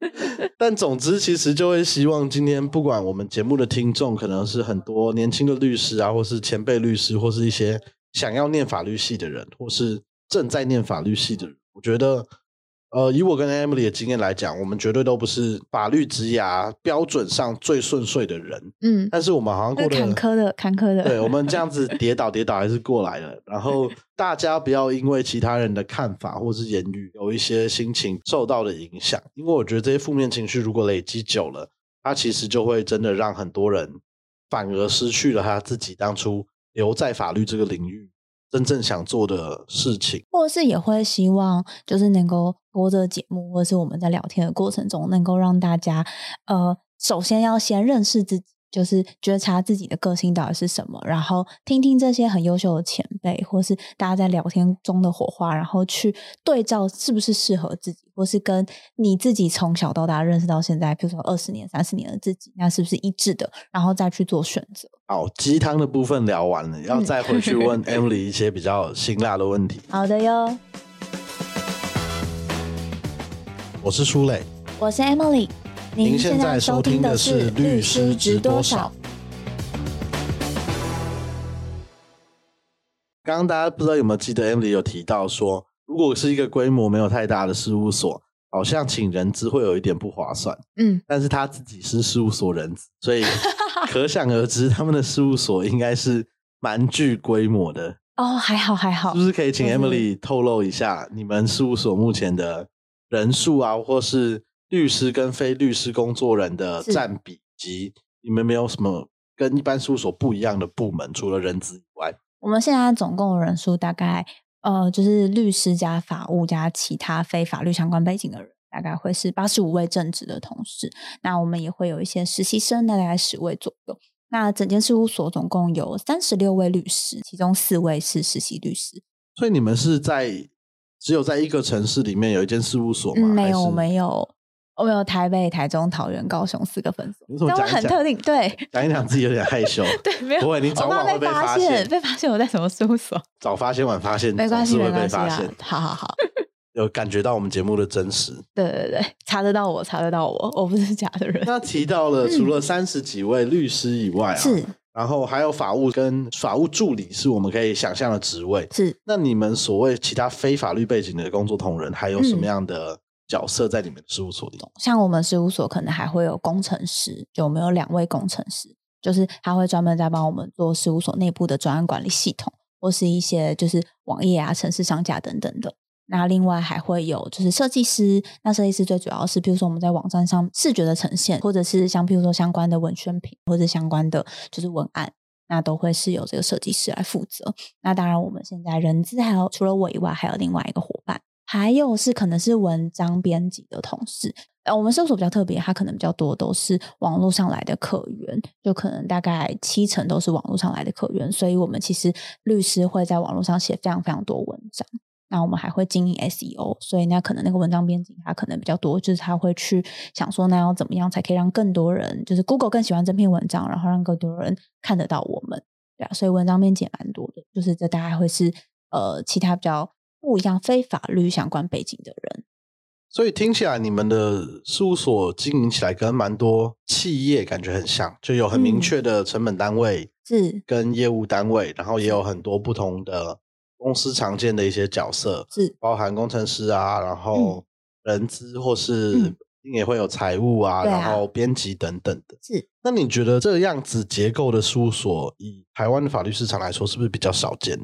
A: 但总之，其实就会希望今天不管我们节目的听众，可能是很多年轻的律师啊，或是前辈律师，或是一些想要念法律系的人，或是正在念法律系的人，我觉得呃，以我跟 Emily 的经验来讲，我们绝对都不是法律职涯标准上最顺遂的人，
B: 嗯，
A: 但是我们好像过
B: 是
A: 得
B: 坎坷的，坎坷的。
A: 对我们这样子 跌倒跌倒还是过来了。然后大家不要因为其他人的看法或是言语有一些心情受到的影响，因为我觉得这些负面情绪如果累积久了，它其实就会真的让很多人反而失去了他自己当初留在法律这个领域真正想做的事情。
B: 或者是也会希望，就是能够通过这个节目，或者是我们在聊天的过程中，能够让大家，呃，首先要先认识自己，就是觉察自己的个性到底是什么，然后听听这些很优秀的前辈，或是大家在聊天中的火花，然后去对照是不是适合自己，或是跟你自己从小到大认识到现在，比如说二十年、三十年的自己，那是不是一致的，然后再去做选择。
A: 好，鸡汤的部分聊完了，要再回去问 Emily 一些比较辛辣的问题。
B: 好的哟，
A: 我是舒磊，
B: 我是 Emily，
A: 您现在收听的是《律师值多少》。刚刚大家不知道有没有记得 Emily 有提到说，如果是一个规模没有太大的事务所，好像请人资会有一点不划算。
B: 嗯，
A: 但是他自己是事务所人资，所以 可想而知，他们的事务所应该是蛮具规模的。
B: 哦，还好还好
A: 是不，是可以请 Emily 透露一下你们事务所目前的人数啊，或是律师跟非律师工作人的
B: 是
A: 占比，及你们没有什么跟一般事务所不一样的部门，除了人资以外？
B: 我们现在总共人数大概呃，就是律师加法务加其他非法律相关背景的人，大概会是八十五位正职的同事。那我们也会有一些实习生，大概十位左右。那整间事务所总共有三十六位律师，其中四位是实习律师。
A: 所以你们是在只有在一个城市里面有一间事务所吗？
B: 嗯，没有，我们有我有台北、台中、桃园、高雄四个分所
A: 你怎，么
B: 但我
A: 讲一讲
B: 很特定，对
A: 讲一讲自己有点害羞，
B: 对，没有，
A: 不会你早晚会被
B: 发
A: 发现
B: 被发现我在什么事务所，
A: 早发现晚发现，
B: 没关系，
A: 总是会被
B: 没关系啊
A: 发现。，
B: 好好好。
A: 有感觉到我们节目的真实。
B: 对对对，查得到我，查得到我，我不是假的人。
A: 那提到了除了三十几位律师以外啊，
B: 是
A: 然后还有法务跟法务助理是我们可以想象的职位。
B: 是，
A: 那你们所谓其他非法律背景的工作同仁，还有什么
B: 嗯
A: 样的角色在你们事务所里？
B: 像我们事务所可能还会有工程师，就我们有两位工程师，就是他会专门在帮我们做事务所内部的专案管理系统，或是一些就是网页啊、城市商家等等的。那另外还会有就是设计师，那设计师最主要是，比如说我们在网站上视觉的呈现，或者是像譬如说相关的文宣品，或者相关的就是文案，那都会是由这个设计师来负责。那当然，我们现在人资还有除了我以外，还有另外一个伙伴，还有是可能是文章编辑的同事。我们搜索比较特别，它可能比较多都是网络上来的客源，就可能大概七成都是网络上来的客源，所以我们其实律师会在网络上写非常非常多文章。那我们还会经营 SEO，所以那可能那个文章编辑他可能比较多，就是他会去想说，那要怎么样才可以让更多人，就是 Google 更喜欢这篇文章，然后让更多人看得到我们，对啊，所以文章编辑也蛮多的，就是这大概会是呃其他比较不一样非法律相关背景的人，
A: 所以听起来你们的事务所经营起来跟蛮多企业感觉很像，就有很明
B: 嗯。
A: 确的成本单位
B: 是。
A: 跟业务单位，然后也有很多不同的公司常见的一些角色，
B: 是
A: 包含工程师啊，然后人资或是
B: 嗯
A: 也会有财务啊，
B: 对啊
A: 然后编辑等等的。
B: 是，
A: 那你觉得这样子结构的事务所，以台湾的法律市场来说，是不是比较少见？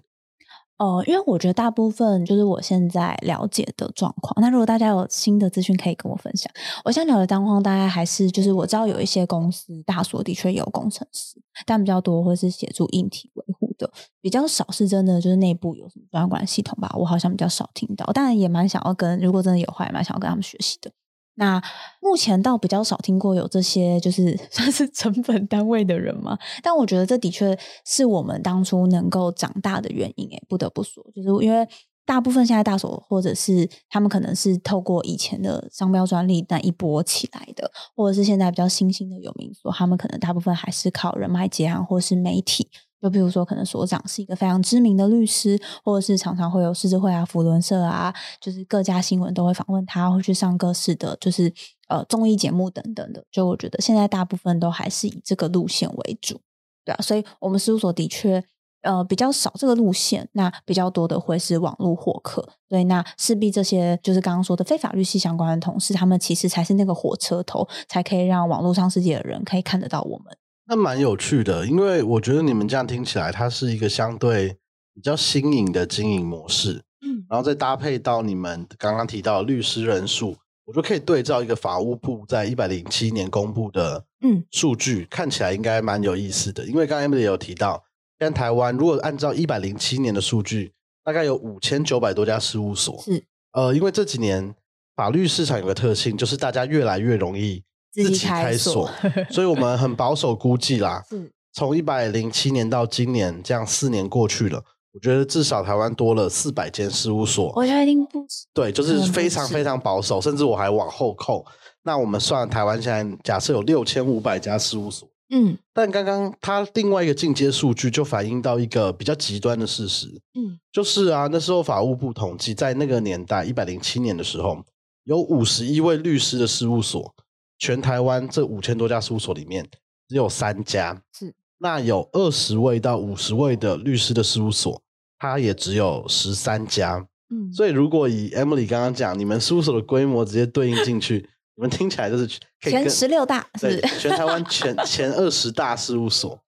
B: 呃，因为我觉得大部分就是我现在了解的状况。那如果大家有新的资讯，可以跟我分享。我现在了解的状况大概还是就是我知道有一些公司大所的确有工程师，但比较多会是协助硬体维护的，比较少是真的就是内部有什么专管系统吧。我好像比较少听到，当然也蛮想要跟，如果真的有话，也蛮想要跟他们学习的。那目前倒比较少听过有这些就是 算是成本单位的人嘛，但我觉得这的确是我们当初能够长大的原因。诶，不得不说，就是因为大部分现在大手或者是他们可能是透过以前的商标专利那一波起来的，或者是现在比较新兴的有名所，他们可能大部分还是靠人脉结案或是媒体。就比如说，可能所长是一个非常知名的律师，或者是常常会有狮子会啊、福伦社啊，就是各家新闻都会访问他，会去上各式的，就是呃综艺节目等等的。就我觉得现在大部分都还是以这个路线为主，对啊，所以我们事务所的确呃比较少这个路线，那比较多的会是网络获客。对，那势必这些就是刚刚说的非法律系相关的同事，他们其实才是那个火车头，才可以让网络上世界的人可以看得到我们。
A: 那蛮有趣的，因为我觉得你们这样听起来，它是一个相对比较新颖的经营模式。
B: 嗯，
A: 然后再搭配到你们刚刚提到律师人数，我就可以对照一个法务部在一百零七年公布的
B: 嗯
A: 数据，看起来应该蛮有意思的。因为刚刚 Emily 有提到，现在台湾如果按照一百零七年的数据，大概有五千九百多家事务所。
B: 是
A: 呃，因为这几年法律市场有个特性，就是大家越来越容易
B: 自己
A: 己
B: 开
A: 开
B: 锁
A: 锁，所以我们很保守估计啦，
B: 是
A: 从一百零七年到今年，这样四年过去了，我觉得至少台湾多了四百间事务所。
B: 我觉得一定不止。
A: 对，就是非常非常保守，甚至我还往后扣。那我们算台湾现在假设有六千五百家事务所，
B: 嗯
A: 但刚刚它另外一个进阶数据就反映到一个比较极端的事实，
B: 嗯
A: 就是啊，那时候法务部统计，在那个年代一百零七年的时候，有五十一位律师的事务所，全台湾这五千多家事务所里面只有三家，
B: 是
A: 那有二十位到五十位的律师的事务所，它也只有十三家。
B: 嗯，
A: 所以如果以 Emily 刚刚讲，你们事务所的规模直接对应进去，你们听起来就是
B: 前十六大是？
A: 全台湾前前二十大事务所。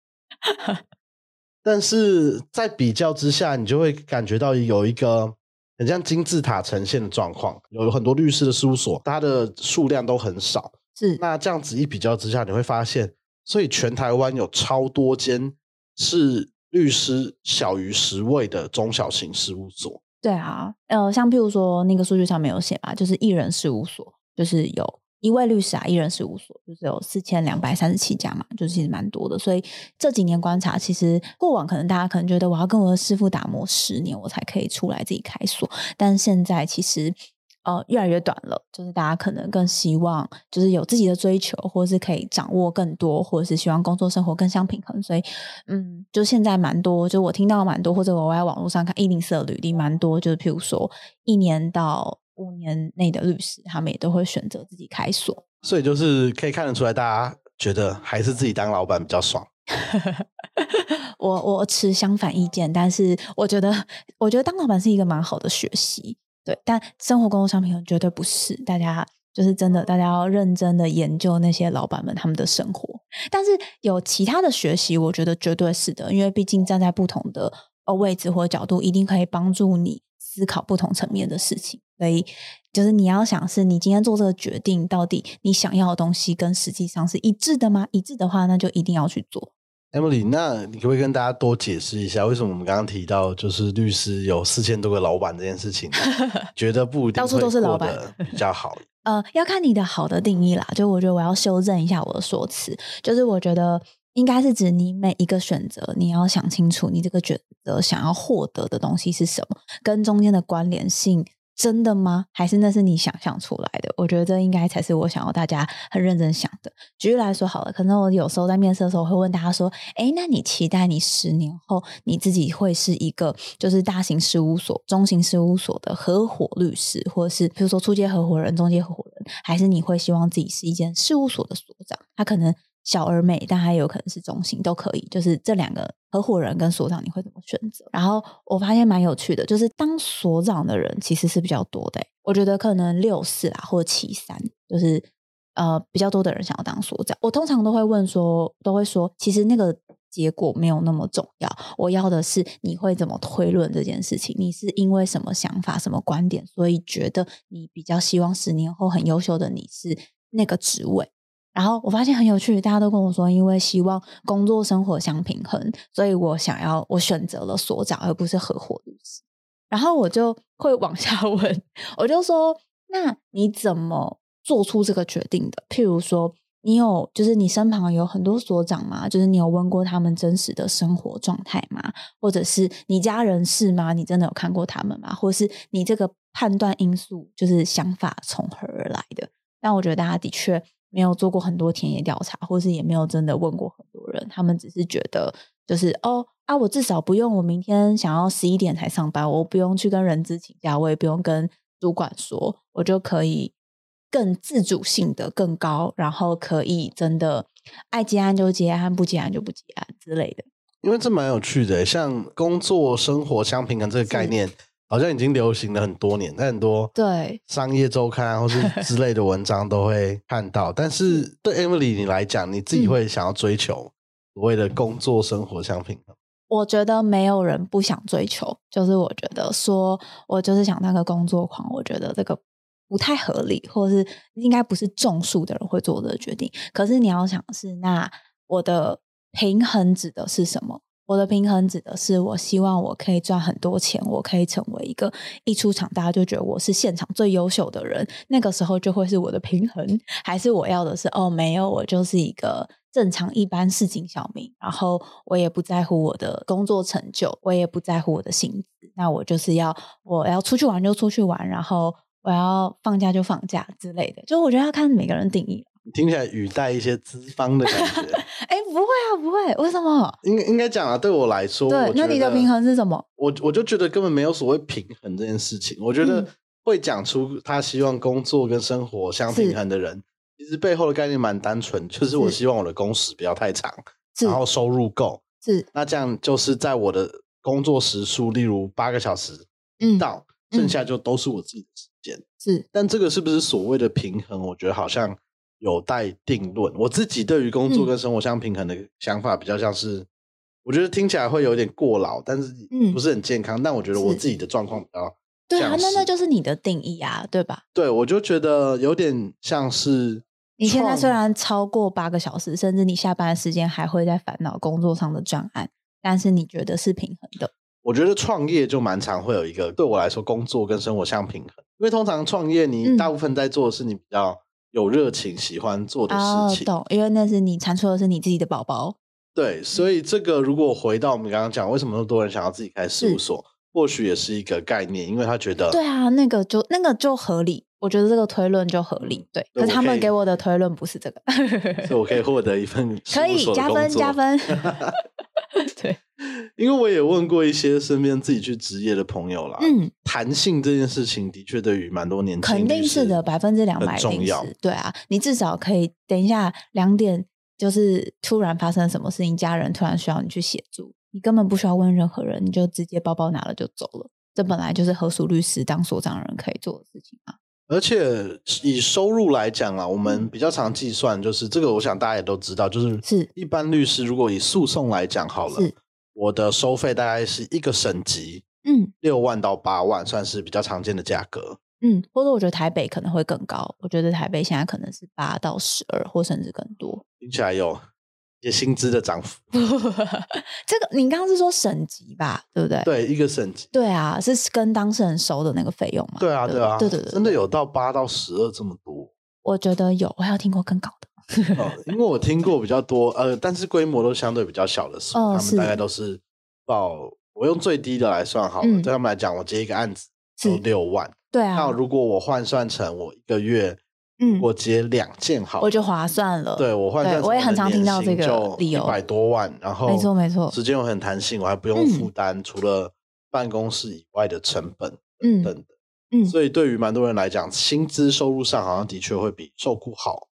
A: 但是在比较之下，你就会感觉到有一个很像金字塔呈现的状况，有很多律师的事务所，它的数量都很少。
B: 是
A: 那这样子一比较之下，你会发现，所以全台湾有超多间是律师小于十位的中小型事务所。
B: 对啊，呃，像譬如说那个数据上面有写嘛，就是艺人事务所，就是有一位律师啊，艺人事务所就是有四千两百三十七家嘛，就是其实蛮多的。所以这几年观察，其实过往可能大家可能觉得我要跟我的师傅打磨十年，我才可以出来自己开锁，但现在其实。呃，越来越短了，就是大家可能更希望，就是有自己的追求，或者是可以掌握更多，或者是希望工作生活更相平衡。所以，嗯，就现在蛮多，就我听到蛮多，或者我在网络上看一零四的履历蛮多，就是譬如说一年到五年内的律师，他们也都会选择自己开锁。
A: 所以就是可以看得出来，大家觉得还是自己当老板比较爽。
B: 我我持相反意见，但是我觉得，我觉得当老板是一个蛮好的学习，对，但生活工作相平衡绝对不是。大家就是真的，大家要认真的研究那些老板们他们的生活。但是有其他的学习，我觉得绝对是的，因为毕竟站在不同的呃位置或角度，一定可以帮助你思考不同层面的事情。所以就是你要想，是你今天做这个决定，到底你想要的东西跟实际上是一致的吗？一致的话，那就一定要去做。
A: Emily，那你可不可以跟大家多解释一下，为什么我们刚刚提到就是律师有四千多个老板这件事情，觉得不一定
B: 到处都是老板
A: 比较好？
B: 呃，要看你的好的定义啦。就我觉得我要修正一下我的说辞，就是我觉得应该是指你每一个选择，你要想清楚你这个选择想要获得的东西是什么，跟中间的关联性。真的吗？还是那是你想象出来的？我觉得这应该才是我想要大家很认真想的。举例来说好了，可能我有时候在面试的时候会问大家说：“诶，那你期待你十年后你自己会是一个就是大型事务所、中型事务所的合伙律师，或者是比如说初阶合伙人、中介合伙人，还是你会希望自己是一间事务所的所长？他可能小而美，但他也有可能是中型，都可以。就是这两个合伙人跟所长，你会怎么选择？然后我发现蛮有趣的，就是当所长的人其实是比较多的、我觉得可能六四啊，或者七三，就是呃比较多的人想要当所长。我通常都会问说，都会说，其实那个结果没有那么重要，我要的是你会怎么推论这件事情，你是因为什么想法、什么观点，所以觉得你比较希望十年后很优秀的你是那个职位。然后我发现很有趣，大家都跟我说，因为希望工作生活相平衡，所以我想要我选择了所长而不是合伙律师。然后我就会往下问，我就说：那你怎么做出这个决定的？譬如说，你有就是你身旁有很多所长吗？就是你有问过他们真实的生活状态吗？或者是你家人是吗？你真的有看过他们吗？或是你这个判断因素就是想法从何而来的？但我觉得大家的确没有做过很多田野调查，或是也没有真的问过很多人，他们只是觉得就是哦啊，我至少不用我明天想要十一点才上班，我不用去跟人资请假，我也不用跟主管说，我就可以更自主性的更高，然后可以真的爱接案就接案，不接案就不接案之类的。
A: 因为这蛮有趣的，像工作生活相平衡这个概念，好像已经流行了很多年，在很多
B: 对
A: 商业周刊啊或是之类的文章都会看到。但是对 Emily 你来讲，你自己
B: 嗯
A: 会想要追求所谓的工作生活相平衡？
B: 我觉得没有人不想追求，就是我觉得说我就是想当个工作狂，我觉得这个不太合理，或者是应该不是种树的人会做的决定。可是你要想的是，那我的平衡指的是什么？我的平衡指的是，我希望我可以赚很多钱，我可以成为一个一出场大家就觉得我是现场最优秀的人，那个时候就会是我的平衡。还是我要的是哦，没有，我就是一个正常一般市井小民，然后我也不在乎我的工作成就，我也不在乎我的薪资，那我就是要我要出去玩就出去玩，然后我要放假就放假之类的。就我觉得要看每个人定义。
A: 你听起来语带一些资方的感觉。
B: 哎，不会啊，不会，为什么？
A: 应应该讲啊，对我来说，
B: 对那你的平衡是什么？
A: 我我就觉得根本没有所谓平衡这件事情。我觉得
B: 嗯
A: 会讲出他希望工作跟生活相平衡的人，其实背后的概念蛮单纯，就是我希望我的工时不要太长，
B: 是
A: 然后收入够。
B: 是，
A: 那这样就是在我的工作时数，例如八个小时
B: 嗯，
A: 到，
B: 嗯
A: 剩下就都是我自己的时间。
B: 是
A: 但这个是不是所谓的平衡？我觉得好像有待定论。我自己对于工作
B: 嗯
A: 跟生活相平衡的想法，比较像是，我觉得听起来会有点过劳，但是
B: 嗯
A: 不是很健康。但我觉得我自己的状况比较
B: 对啊，那那就是你的定义啊，对吧？
A: 对，我就觉得有点像是
B: 你现在虽然超过八个小时，甚至你下班的时间还会在烦恼工作上的专案，但是你觉得是平衡的。
A: 我觉得创业就蛮常会有一个对我来说，工作跟生活相平衡。因为通常创业，你
B: 嗯
A: 大部分在做的是你比较有热情、喜欢做的
B: 哦
A: 事，情。
B: 懂，因为那是你产出的是你自己的宝宝。
A: 对，所以这个如果回到我们刚刚讲，为什么那么多人想要自己开事务所，或许也是一个概念，因为他觉得
B: 对啊，那个就那个就合理，我觉得这个推论就合理。对，可是他们给我的推论不是这个，
A: 所以我可以获得一份
B: 可以加分加。分。对，
A: 因为我也问过一些身边自己去职业的朋友啦，
B: 嗯，
A: 弹性这件事情的确对于蛮多年轻
B: 肯定是的，百分之两百
A: 很重要。
B: 对啊，你至少可以等一下两点，就是突然发生什么事情，家人突然需要你去协助，你根本不需要问任何人，你就直接包包拿了就走了。这本来就是合署律师当所长的人可以做的事情啊。
A: 而且以收入来讲啊，我们
B: 嗯
A: 比较常计算，就是这个，我想大家也都知道，就是
B: 是
A: 一般律师如果以诉讼来讲好了
B: 是，
A: 我的收费大概是一个省级
B: 嗯
A: 六万到八万，算是比较常见的价格。
B: 嗯，或者我觉得台北可能会更高，我觉得台北现在可能是八到十二，或甚至更多。
A: 听起来有薪资的涨幅，
B: 这个你刚刚是说省级吧，对不对？
A: 对，一个省级，
B: 对啊，是跟当事人收的那个费用嘛？
A: 对啊，对啊，
B: 对对对，
A: 真的有到八到十二这么多。
B: 我觉得有，我还有听过更高的。
A: 哦，因为我听过比较多，呃，但是规模都相对比较小的时候，
B: 哦
A: 他们大概都是报，我用最低的来算好了，
B: 嗯
A: 对他们来讲，我接一个案子
B: 是
A: 六万，
B: 对啊
A: 那，如果我换算成我一个月，
B: 嗯
A: 我结两件好，
B: 我就划算了。
A: 对我换算
B: 我也很常听到这个理由
A: 一百多万，然后
B: 没错没错
A: 时间又很弹性，我还不用
B: 嗯
A: 负担除了办公室以外的成本
B: 嗯
A: 等等的。
B: 嗯
A: 所以对于蛮多人来讲，薪资收入上好像的确会比受雇好。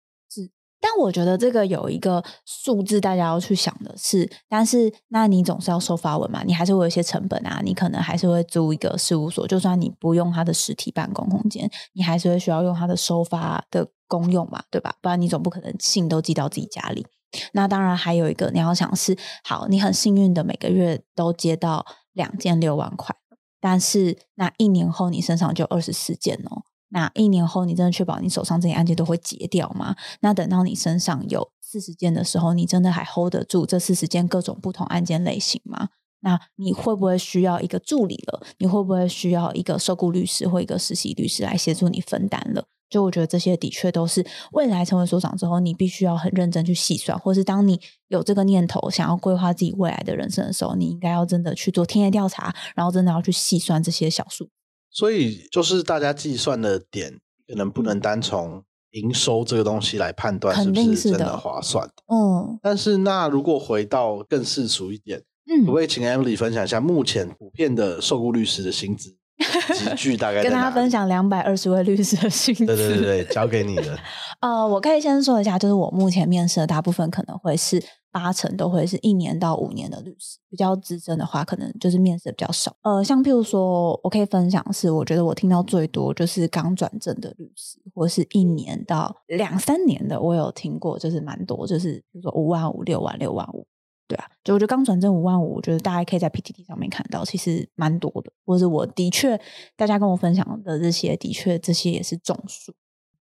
B: 但我觉得这个有一个数字，大家要去想的是，但是那你总是要收发文嘛，你还是会有一些成本啊，你可能还是会租一个事务所，就算你不用它的实体办公空间，你还是会需要用它的收发的公用嘛，对吧？不然你总不可能信都寄到自己家里。那当然还有一个你要想是，好，你很幸运的每个月都接到两件六万块，但是那一年后你身上就二十四件哦。那一年后，你真的确保你手上这些案件都会结掉吗？那等到你身上有四十件的时候，你真的还 hold 得住这四十件各种不同案件类型吗？那你会不会需要一个助理了？你会不会需要一个受雇律师或一个实习律师来协助你分担了？就我觉得这些的确都是未来成为所长之后，你必须要很认真去细算，或是当你有这个念头想要规划自己未来的人生的时候，你应该要真的去做田野调查，然后真的要去细算这些小数。
A: 所以就是大家计算的点，可能不能单从营收这个东西来判断是不
B: 是
A: 真的划算。
B: 嗯
A: 但是那如果回到更世俗一点，
B: 嗯
A: 可不可以请 Emily 分享一下目前普遍的受雇律师的薪资 集聚大概在
B: 跟大家分享两百二十位律师的薪资。
A: 对对对对，交给你的。
B: 呃，我可以先说一下，就是我目前面试的大部分可能会是八成都会是一年到五年的律师，比较资深的话，可能就是面试比较少。呃，像譬如说，我可以分享是，我觉得我听到最多就是刚转正的律师，或是一年到两三年的，我有听过，就是蛮多，就是比如说五万五、六万、六万五，对啊，就我觉得刚转正五万五，我觉得大家可以在 PTT 上面看到，其实蛮多的，或者我的确大家跟我分享的这些，的确这些也是总数。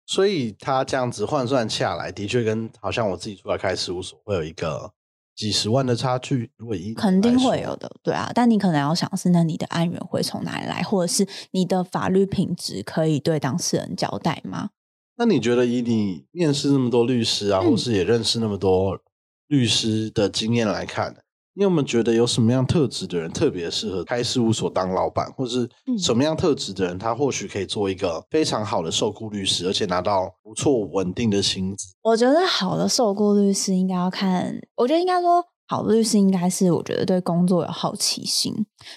A: 所以他这样子换算下来，的确跟好像我自己出来开事务所会有一个几十万的差距。如果一
B: 肯定会有的，对啊。但你可能要想是，那你的案源会从哪里来，或者是你的法律品质可以对当事人交代吗？
A: 那你觉得以你面试那么多律师啊，或是也认识那么多律师的经验来看？你有没有觉得有什么样特质的人特别适合开事务所当老板，或是什么样特质的人他或许可以做一个非常好的受雇律师，而且拿到不错稳定的薪资？
B: 我觉得好的受雇律师应该要看，我觉得应该说好的律师应该是我觉得对工作有好奇心，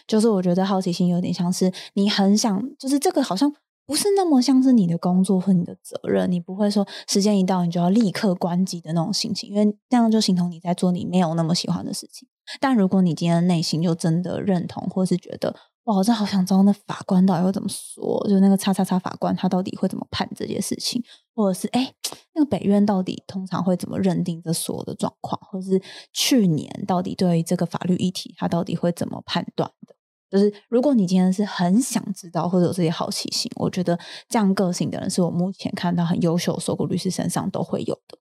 B: 就是我觉得好奇心有点像是你很想，就是这个好像。不是那么像是你的工作和你的责任，你不会说时间一到你就要立刻关机的那种心情，因为这样就形同你在做你没有那么喜欢的事情。但如果你今天内心就真的认同，或是觉得哇，我真好想知道那法官到底会怎么说，就那个叉叉叉法官他到底会怎么判这件事情，或者是哎，那个北院到底通常会怎么认定这所有的状况，或者是去年到底对于这个法律议题他到底会怎么判断的。就是如果你今天是很想知道或者有这些好奇心，我觉得这样个性的人是我目前看到很优秀的受雇律师身上都会有的，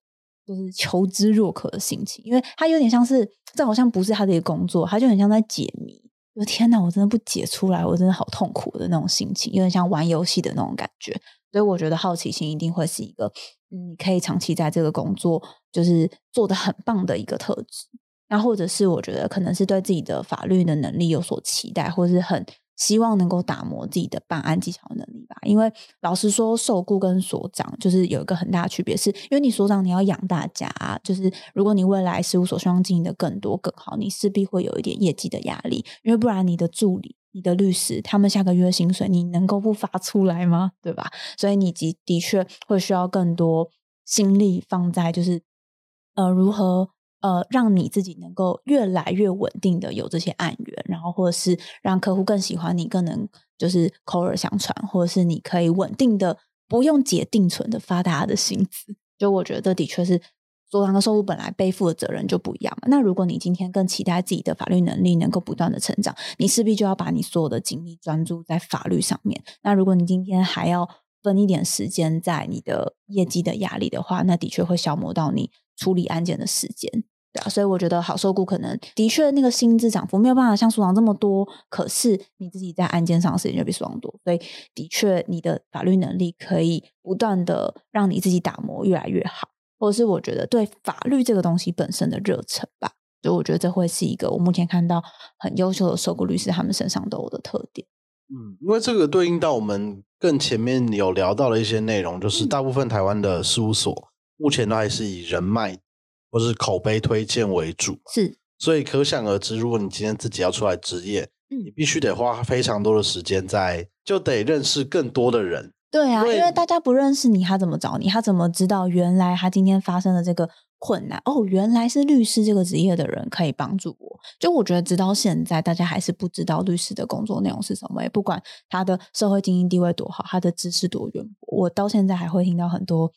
B: 就是求知若渴的心情，因为他有点像是这好像不是他的一个工作，他就很像在解谜。我天哪，我真的不解出来，我真的好痛苦的那种心情，有点像玩游戏的那种感觉。所以我觉得好奇心一定会是一个，你可以长期在这个工作就是做的很棒的一个特质。那或者是我觉得可能是对自己的法律的能力有所期待，或是很希望能够打磨自己的办案技巧能力吧。因为老实说，受雇跟所长就是有一个很大的区别，是因为你所长你要养大家，就是如果你未来事务所希望经营的更多更好，你势必会有一点业绩的压力，因为不然你的助理、你的律师他们下个月薪水你能够不发出来吗？对吧？所以你的的确会需要更多心力放在就是呃如何。呃，让你自己能够越来越稳定的有这些案源，然后或者是让客户更喜欢你，更能就是口耳相传，或者是你可以稳定的不用解定存的发大家的薪资。就我觉得的确是所长的收入本来背负的责任就不一样嘛。那如果你今天更期待自己的法律能力能够不断的成长，你势必就要把你所有的精力专注在法律上面。那如果你今天还要分一点时间在你的业绩的压力的话，那的确会消磨到你处理案件的时间。所以我觉得好受雇可能的确那个薪资涨幅没有办法像苏长这么多，可是你自己在案件上的时间就比苏长多，所以的确你的法律能力可以不断的让你自己打磨越来越好，或者是我觉得对法律这个东西本身的热忱吧，所以我觉得这会是一个我目前看到很优秀的受雇律师他们身上都有的特点。
A: 嗯，因为这个对应到我们更前面有聊到的一些内容，就是大部分台湾的事务所目前都还是以人脉。或是口碑推荐为主，
B: 是，
A: 所以可想而知，如果你今天自己要出来职业，你必须得花非常多的时间在，就得认识更多的人。
B: 对啊，因为大家不认识你，他怎么找你？他怎么知道原来他今天发生的这个困难？哦，原来是律师这个职业的人可以帮助我。就我觉得，直到现在，大家还是不知道律师的工作内容是什么。也不管他的社会精英地位多好，他的知识多渊博，我到现在还会听到很多，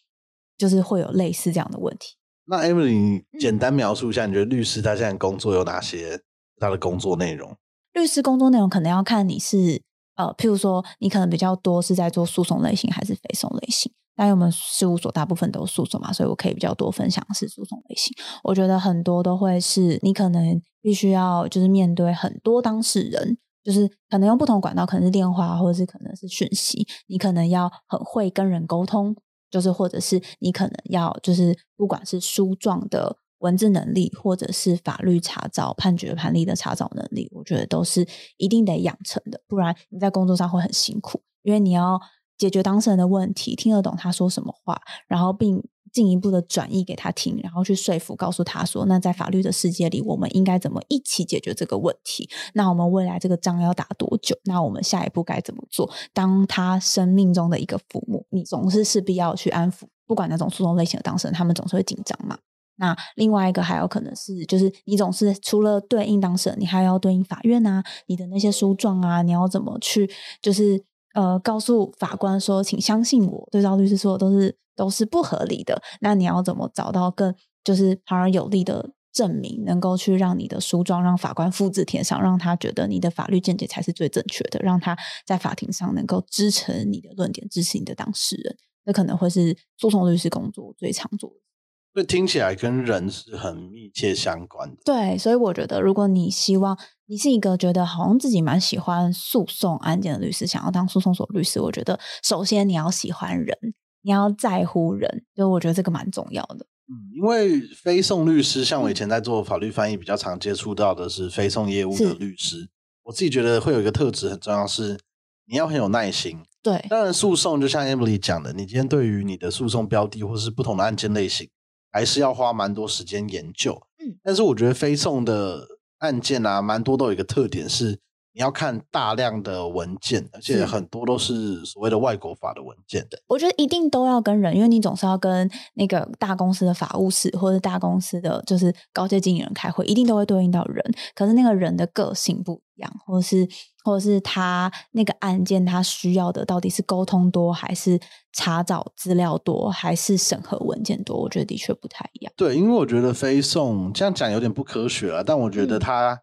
B: 就是会有类似这样的问题。
A: 那 Emily，简单描述一下，你觉得律师他现在工作有哪些？他的工作内容？
B: 律师工作内容可能要看你是呃，譬如说，你可能比较多是在做诉讼类型还是非诉类型。因为我们事务所大部分都是诉讼嘛，所以我可以比较多分享是诉讼类型。我觉得很多都会是你可能必须要就是面对很多当事人，就是可能用不同管道，可能是电话或者是可能是讯息，你可能要很会跟人沟通。就是，或者是你可能要，就是不管是书状的文字能力，或者是法律查找、判决判例的查找能力，我觉得都是一定得养成的，不然你在工作上会很辛苦，因为你要解决当事人的问题，听得懂他说什么话，然后并。进一步的转译给他听，然后去说服，告诉他说：“那在法律的世界里，我们应该怎么一起解决这个问题？那我们未来这个仗要打多久？那我们下一步该怎么做？当他生命中的一个父母，你总是势必要去安抚，不管哪种诉讼类型的当事人，他们总是会紧张嘛。那另外一个还有可能是，就是你总是除了对应当事人，你还要对应法院啊，你的那些诉状啊，你要怎么去，就是呃，告诉法官说，请相信我，对照律师说的都是都是不合理的。那你要怎么找到更就是旁人有利的证明，能够去让你的诉状让法官复制贴上，让他觉得你的法律见解才是最正确的，让他在法庭上能够支持你的论点，支持你的当事人。这可能会是诉讼律师工作最常做的。
A: 所以听起来跟人是很密切相关的。
B: 对，所以我觉得，如果你希望你是一个觉得好像自己蛮喜欢诉讼案件的律师，想要当诉讼所律师，我觉得首先你要喜欢人，你要在乎人，就我觉得这个蛮重要的。
A: 嗯，因为非讼律师，像我以前在做法律翻译，比较常接触到的是非讼业务的律师。我自己觉得会有一个特质很重要，是你要很有耐心。
B: 对，
A: 当然诉讼就像 Emily 讲的，你今天对于你的诉讼标的或是不同的案件类型。还是要花蛮多时间研究，嗯，但是我觉得飞送的案件啊，蛮多都有一个特点是，你要看大量的文件，而且很多都是所谓的外国法的文件的。
B: 我觉得一定都要跟人，因为你总是要跟那个大公司的法务室或者大公司的就是高阶经理人开会，一定都会对应到人。可是那个人的个性不一样，或者是。或者是他那个案件，他需要的到底是沟通多，还是查找资料多，还是审核文件多？我觉得的确不太一样。
A: 对，因为我觉得飞送这样讲有点不科学了，但我觉得它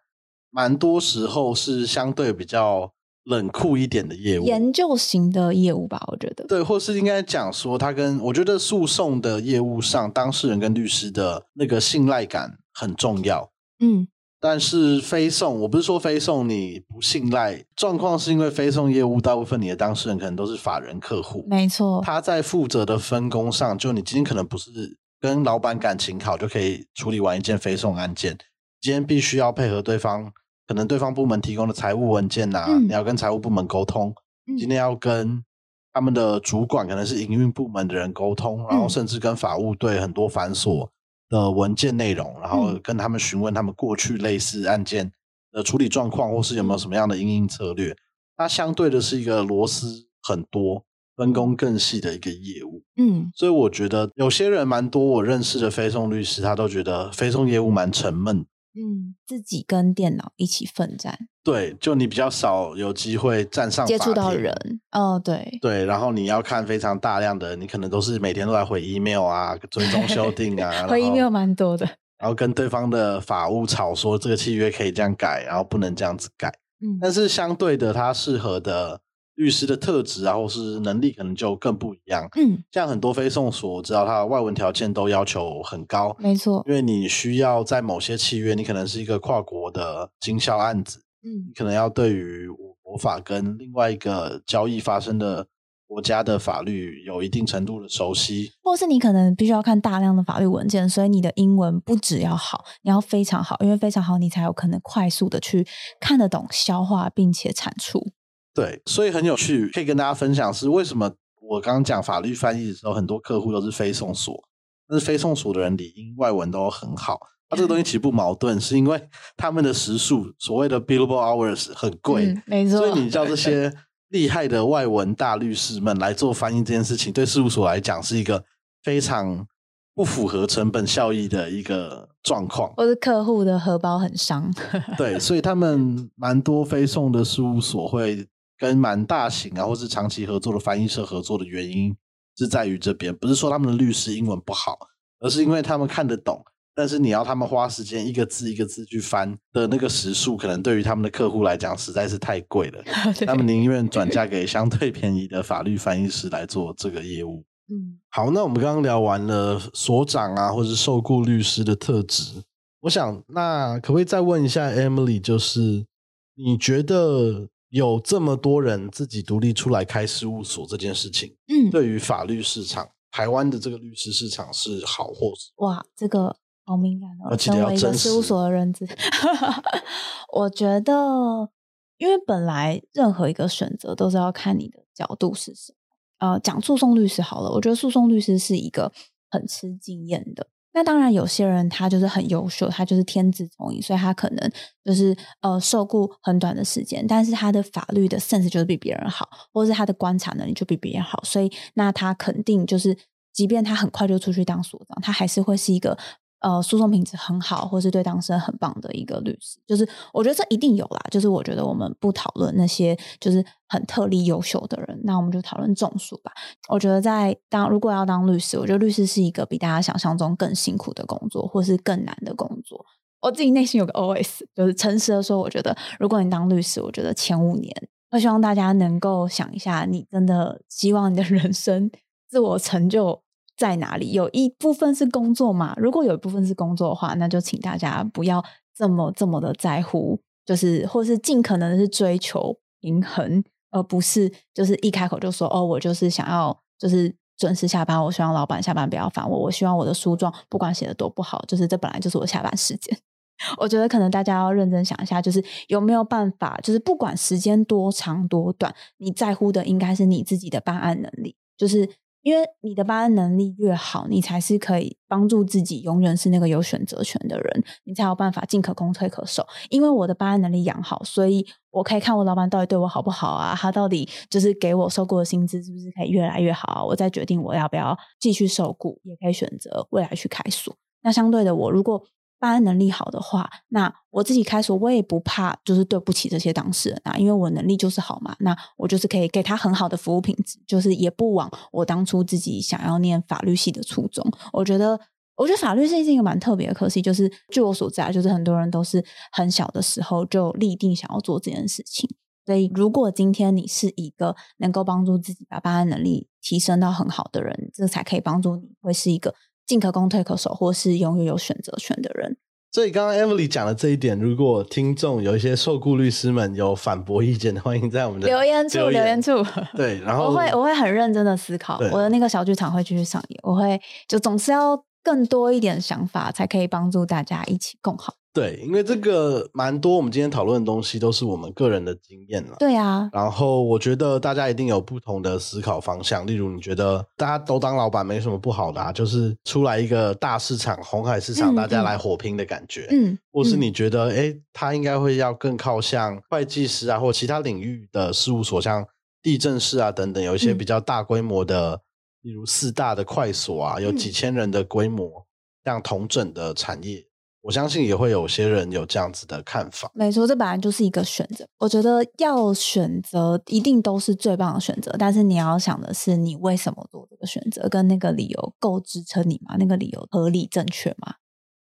A: 蛮多时候是相对比较冷酷一点的业务，
B: 研究型的业务吧？我觉得
A: 对，或是应该讲说，他跟我觉得诉讼的业务上，当事人跟律师的那个信赖感很重要。嗯。但是非送，我不是说非送你不信赖，状况是因为非送业务大部分你的当事人可能都是法人客户，
B: 没错。
A: 他在负责的分工上，就你今天可能不是跟老板感情好就可以处理完一件非送案件，今天必须要配合对方，可能对方部门提供的财务文件呐，你要跟财务部门沟通，今天要跟他们的主管，可能是营运部门的人沟通，然后甚至跟法务对很多繁琐。的文件内容，然后跟他们询问他们过去类似案件的处理状况，或是有没有什么样的应应策略。它相对的是一个螺丝很多、分工更细的一个业务。嗯，所以我觉得有些人蛮多，我认识的非讼律师，他都觉得非讼业务蛮沉闷。
B: 嗯，自己跟电脑一起奋战，
A: 对，就你比较少有机会站上
B: 接触到人，哦，对，
A: 对，然后你要看非常大量的，你可能都是每天都在回 email 啊，追踪修订啊，
B: 回 email 蛮多的，
A: 然后跟对方的法务吵说这个契约可以这样改，然后不能这样子改，嗯，但是相对的，它适合的。律师的特质啊，或是能力可能就更不一样。嗯，像很多非讼所，我知道它的外文条件都要求很高。
B: 没错，
A: 因为你需要在某些契约，你可能是一个跨国的经销案子，嗯，你可能要对于国法跟另外一个交易发生的国家的法律有一定程度的熟悉，
B: 或是你可能必须要看大量的法律文件，所以你的英文不只要好，你要非常好，因为非常好，你才有可能快速的去看得懂、消化并且产出。
A: 对，所以很有趣，可以跟大家分享是为什么我刚刚讲法律翻译的时候，很多客户都是非送所，但是非送所的人理英外文都很好。他这个东西其实不矛盾，是因为他们的时数所谓的 billable hours 很贵，
B: 没错。
A: 所以你叫这些厉害的外文大律师们来做翻译这件事情，对事务所来讲是一个非常不符合成本效益的一个状况，
B: 或是客户的荷包很伤。
A: 对，所以他们蛮多非送的事务所会。跟蛮大型啊，或是长期合作的翻译社合作的原因是在于这边，不是说他们的律师英文不好，而是因为他们看得懂，但是你要他们花时间一个字一个字去翻的那个时数，可能对于他们的客户来讲实在是太贵了，他们宁愿转嫁给相对便宜的法律翻译师来做这个业务。嗯，好，那我们刚刚聊完了所长啊，或者是受雇律师的特质，我想那可不可以再问一下 Emily，就是你觉得？有这么多人自己独立出来开事务所这件事情，嗯，对于法律市场，台湾的这个律师市场是好或是
B: 哇，这个好敏感
A: 哦。
B: 成为一个事务所的人资，我觉得，因为本来任何一个选择都是要看你的角度是什么。呃，讲诉讼律师好了，我觉得诉讼律师是一个很吃经验的。那当然，有些人他就是很优秀，他就是天资聪颖，所以他可能就是呃受雇很短的时间，但是他的法律的 sense 就是比别人好，或者是他的观察能力就比别人好，所以那他肯定就是，即便他很快就出去当所长，他还是会是一个呃诉讼品质很好，或是对当事人很棒的一个律师。就是我觉得这一定有啦。就是我觉得我们不讨论那些就是很特例优秀的人，那我们就讨论总数吧。我觉得在当如果要当律师，我觉得律师是一个比大家想象中更辛苦的工作，或是更难的工作。我自己内心有个 OS，就是诚实的说，我觉得如果你当律师，我觉得前五年，我希望大家能够想一下，你真的希望你的人生自我成就在哪里？有一部分是工作嘛？如果有一部分是工作的话，那就请大家不要这么这么的在乎，就是或是尽可能的是追求平衡，而不是就是一开口就说哦，我就是想要就是准时下班，我希望老板下班不要烦我，我希望我的书状不管写的多不好，就是这本来就是我下班时间。我觉得可能大家要认真想一下，就是有没有办法，就是不管时间多长多短，你在乎的应该是你自己的办案能力。就是因为你的办案能力越好，你才是可以帮助自己永远是那个有选择权的人，你才有办法进可攻退可守。因为我的办案能力养好，所以我可以看我老板到底对我好不好啊？他到底就是给我受雇的薪资是不是可以越来越好？我再决定我要不要继续受雇，也可以选择未来去开锁。那相对的，我如果办案能力好的话，那我自己开锁，我也不怕，就是对不起这些当事人啊，因为我能力就是好嘛，那我就是可以给他很好的服务品质，就是也不枉我当初自己想要念法律系的初衷。我觉得，我觉得法律系是一个蛮特别的科系，就是据我所知啊，就是很多人都是很小的时候就立定想要做这件事情。所以，如果今天你是一个能够帮助自己把办案能力提升到很好的人，这才可以帮助你会是一个。进可攻退可守，或是拥有有选择权的人。
A: 所以刚刚 Emily 讲的这一点，如果听众有一些受雇律师们有反驳意见，欢迎在我们的
B: 留言处留言处。
A: 对，然后
B: 我会我会很认真的思考，我的那个小剧场会继续上演。我会就总是要更多一点想法，才可以帮助大家一起共好。
A: 对，因为这个蛮多，我们今天讨论的东西都是我们个人的经验了。
B: 对啊，
A: 然后我觉得大家一定有不同的思考方向。例如，你觉得大家都当老板没什么不好的，啊，就是出来一个大市场、红海市场，大家来火拼的感觉。嗯，或是你觉得，哎，他应该会要更靠像会计师啊，或其他领域的事务所，像地震师啊等等，有一些比较大规模的，例如四大的快所啊，有几千人的规模，像同整的产业。我相信也会有些人有这样子的看法。
B: 没错，这本来就是一个选择。我觉得要选择，一定都是最棒的选择。但是你要想的是，你为什么做这个选择，跟那个理由够支撑你吗？那个理由合理正确吗？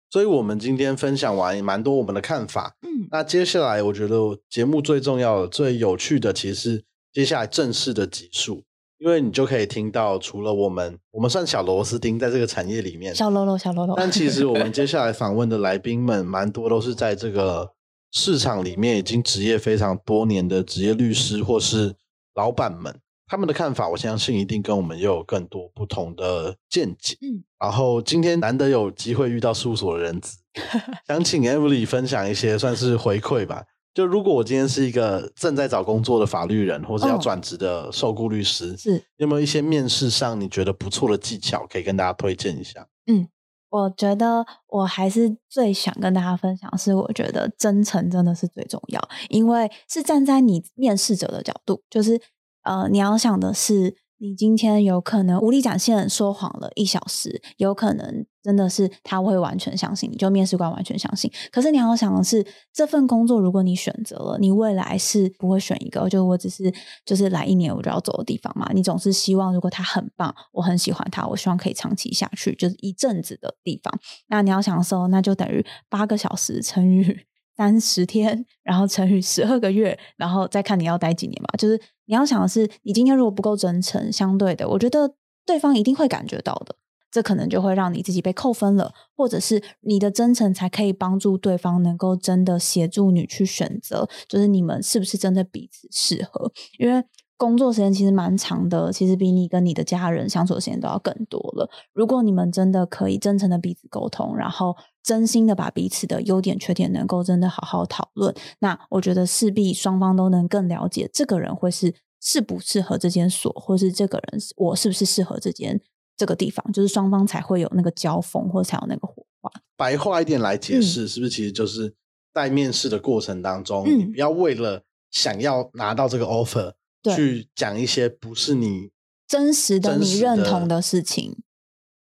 A: 所以，我们今天分享完蛮多我们的看法。嗯，那接下来我觉得节目最重要的、最有趣的，其实是接下来正式的集数。因为你就可以听到，除了我们，我们算小螺丝钉在这个产业里面，
B: 小喽啰，小喽啰。
A: 但其实我们接下来访问的来宾们，蛮多都是在这个市场里面已经职业非常多年的职业律师或是老板们，他们的看法，我相信一定跟我们又有更多不同的见解。嗯，然后今天难得有机会遇到事务所的人资，想请 Emily 分享一些算是回馈吧。就如果我今天是一个正在找工作的法律人，或者要转职的受雇律师，
B: 是
A: 有没有一些面试上你觉得不错的技巧可以跟大家推荐一下？
B: 嗯，我觉得我还是最想跟大家分享是，我觉得真诚真的是最重要，因为是站在你面试者的角度，就是呃，你要想的是。你今天有可能无力展现说谎了一小时，有可能真的是他会完全相信你，就面试官完全相信。可是你要想的是，这份工作如果你选择了，你未来是不会选一个就我只是就是来一年我就要走的地方嘛？你总是希望如果他很棒，我很喜欢他，我希望可以长期下去，就是一阵子的地方。那你要想的时候，那就等于八个小时乘以 三十天，然后乘以十二个月，然后再看你要待几年嘛？就是。你要想的是，你今天如果不够真诚，相对的，我觉得对方一定会感觉到的，这可能就会让你自己被扣分了，或者是你的真诚才可以帮助对方能够真的协助你去选择，就是你们是不是真的彼此适合？因为工作时间其实蛮长的，其实比你跟你的家人相处的时间都要更多了。如果你们真的可以真诚的彼此沟通，然后真心的把彼此的优点缺点能够真的好好讨论，那我觉得势必双方都能更了解这个人会是。适不适合这间所，或是这个人我是不是适合这间这个地方，就是双方才会有那个交锋，或者才有那个火花。
A: 白话一点来解释，是不是其实就是在面试的过程当中，你不要为了想要拿到这个 offer，去讲一些不是你
B: 真实的、你认同的事情，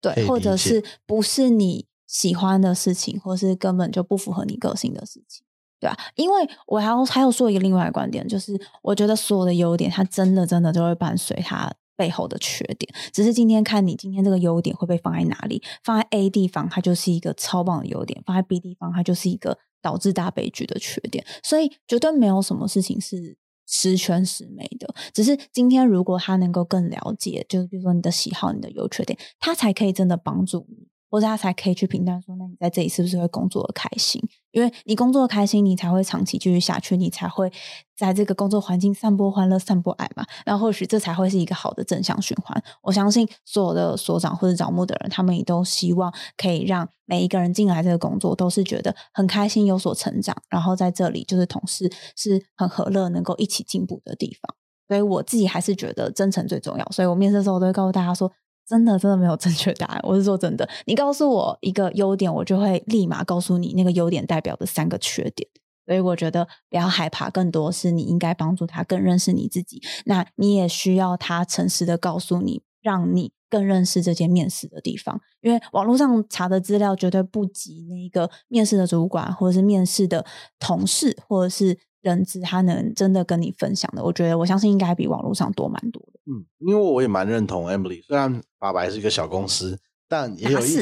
B: 对，或者是不是你喜欢的事情，或是根本就不符合你个性的事情，对吧、因为我还要还要说一个另外的观点，就是我觉得所有的优点，它真的真的都会伴随它背后的缺点，只是今天看你今天这个优点会被放在哪里，放在 A 地方，它就是一个超棒的优点；放在 B 地方，它就是一个导致大悲剧的缺点。所以绝对没有什么事情是十全十美的，只是今天如果他能够更了解，就是比如说你的喜好、你的优缺点，他才可以真的帮助你。或者他才可以去评断说，那你在这里是不是会工作的开心？因为你工作的开心，你才会长期继续下去，你才会在这个工作环境散播欢乐、散播爱嘛。然后或许这才会是一个好的正向循环。我相信所有的所长或者招募的人，他们也都希望可以让每一个人进来这个工作都是觉得很开心、有所成长，然后在这里就是同事是很和乐、能够一起进步的地方。所以我自己还是觉得真诚最重要。所以我面试的时候，都会告诉大家说。真的，真的没有正确答案。我是说真的，你告诉我一个优点，我就会立马告诉你那个优点代表的三个缺点。所以我觉得不要害怕，更多是你应该帮助他更认识你自己。那你也需要他诚实的告诉你，让你更认识这间面试的地方。因为网络上查的资料绝对不及那个面试的主管，或者是面试的同事，或者是人资，他能真的跟你分享的。我觉得，我相信应该比网络上多蛮多的。
A: 嗯，因为我也蛮认同 Emily，虽然法白是一个小公司，但也有一、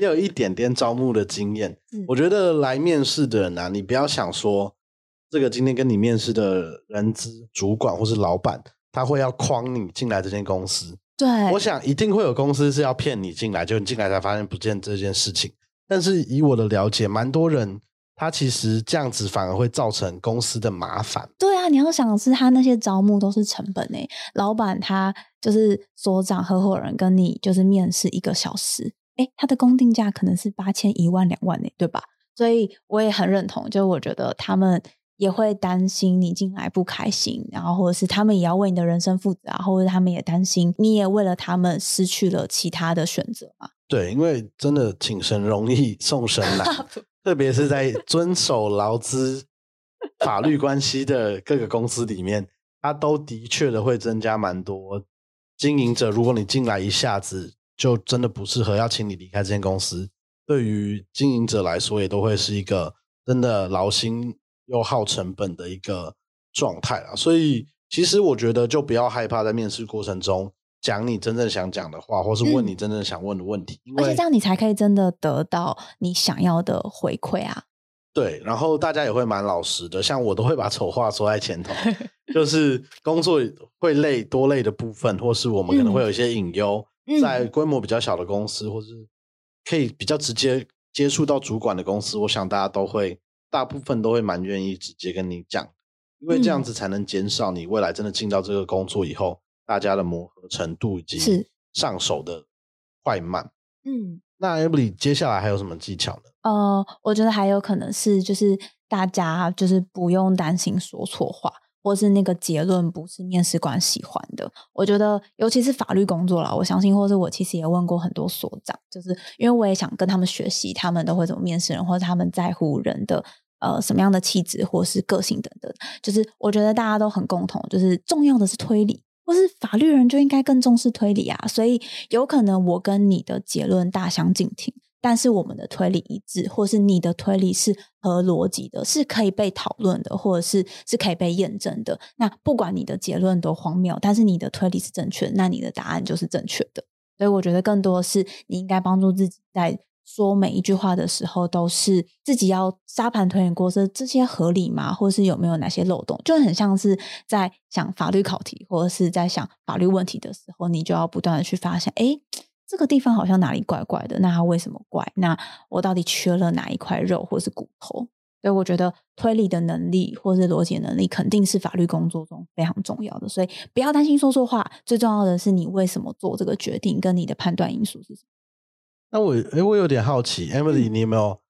A: 也有一点点招募的经验。
B: 嗯
A: 我觉得来面试的人啊，你不要想说这个今天跟你面试的人资主管或是老板，他会要框你进来这间公司。
B: 对，
A: 我想一定会有公司是要骗你进来，就你进来才发现不见这件事情。但是以我的了解，蛮多人他其实这样子反而会造成公司的麻烦。
B: 对啊，你要想是，他那些招募都是成本诶、老板他就是所长、合伙人跟你就是面试一个小时，诶，他的工定价可能是八千、一万、两万呢、对吧？所以我也很认同，就我觉得他们也会担心你进来不开心，然后或者是他们也要为你的人生负责啊，或者他们也担心你也为了他们失去了其他的选择嘛。
A: 对，因为真的请神容易送神难，特别是在遵守劳资法律关系的各个公司里面，它都的确的会增加蛮多经营者。如果你进来一下子就真的不适合，要请你离开这间公司，对于经营者来说，也都会是一个真的劳心又耗成本的一个状态啊。所以，其实我觉得就不要害怕在面试过程中。讲你真正想讲的话，或是问你真正想问的问题，因为
B: 而且这样你才可以真的得到你想要的回馈啊。
A: 对，然后大家也会蛮老实的，像我都会把丑话说在前头，就是工作会累多累的部分，或是我们可能会有一些隐忧，
B: 嗯
A: 在。规模比较小的公司，或是可以比较直接接触到主管的公司，我想大家都会大部分都会蛮愿意直接跟你讲，因为这样
B: 嗯。
A: 子才能减少你未来真的进到这个工作以后，大家的磨合程度以及
B: 是
A: 上手的快慢。
B: 嗯。
A: 那 Emily 接下来还有什么技巧呢？
B: 呃，我觉得还有可能是，就是大家就是不用担心说错话，或是那个结论不是面试官喜欢的。我觉得，尤其是法律工作啦，我相信，或是我其实也问过很多所长，就是因为我也想跟他们学习，他们都会怎么面试人，或者他们在乎人的呃什么样的气质或是个性等等。就是我觉得大家都很共同，就是重要的是推理。或是法律人就应该更重视推理啊，所以有可能我跟你的结论大相径庭，但是我们的推理一致，或是你的推理是合逻辑的，是可以被讨论的，或者是是可以被验证的。那不管你的结论多荒谬，但是你的推理是正确，那你的答案就是正确的。所以我觉得更多的是你应该帮助自己在说每一句话的时候，都是自己要沙盘推演过，这这些合理吗？或是有没有哪些漏洞？就很像是在想法律考题，或者是在想法律问题的时候，你就要不断的去发现，哎，这个地方好像哪里怪怪的，那它为什么怪？那我到底缺了哪一块肉或是骨头？所以我觉得推理的能力或是逻辑能力，肯定是法律工作中非常重要的。所以不要担心说错话，最重要的是你为什么做这个决定，跟你的判断因素是什么。
A: 那我哎，我有点好奇，Emily，你有没有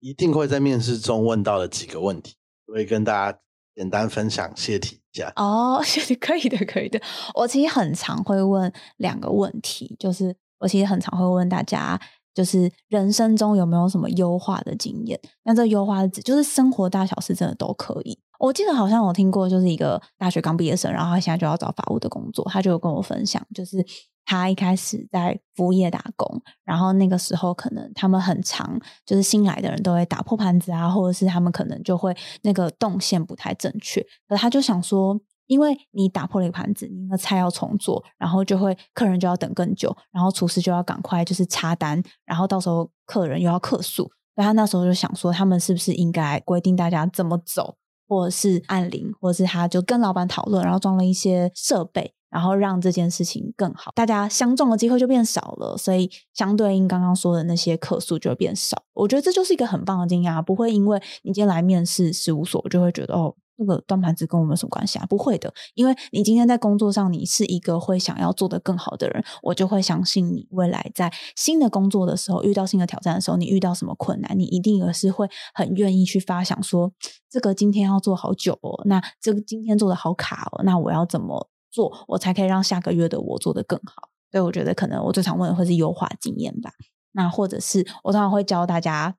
A: 一定会在面试中问到的几个问题，可以跟大家简单分享、泄题一下？
B: 哦，可以的，可以的。我其实很常会问两个问题，就是我其实很常会问大家，就是人生中有没有什么优化的经验？那这优化的指就是生活大小事，真的都可以。我记得好像我听过，就是一个大学刚毕业生，然后他现在就要找法务的工作，他就跟我分享，就是他一开始在服务业打工，然后那个时候可能他们很长，就是新来的人都会打破盘子啊，或者是他们可能就会那个动线不太正确，可他就想说。因为你打破了一个盘子，你那菜要重做，然后就会客人就要等更久，然后厨师就要赶快就是插单，然后到时候客人又要客诉，所以他那时候就想说，他们是不是应该规定大家怎么走，或者是按铃，或者是他就跟老板讨论，然后装了一些设备，然后让这件事情更好，大家相中的机会就变少了，所以相对应刚刚说的那些客诉就会变少。我觉得这就是一个很棒的经验啊，不会因为你今天来面试事务所，就会觉得哦。那个端盘子跟我们有什么关系啊？不会的，因为你今天在工作上，你是一个会想要做得更好的人，我就会相信你未来在新的工作的时候，遇到新的挑战的时候，你遇到什么困难，你一定也是会很愿意去发想说，这个今天要做好久哦，那这个今天做的好卡哦，那我要怎么做，我才可以让下个月的我做得更好？所以我觉得可能我最常问的会是优化经验吧，那或者是我通常会教大家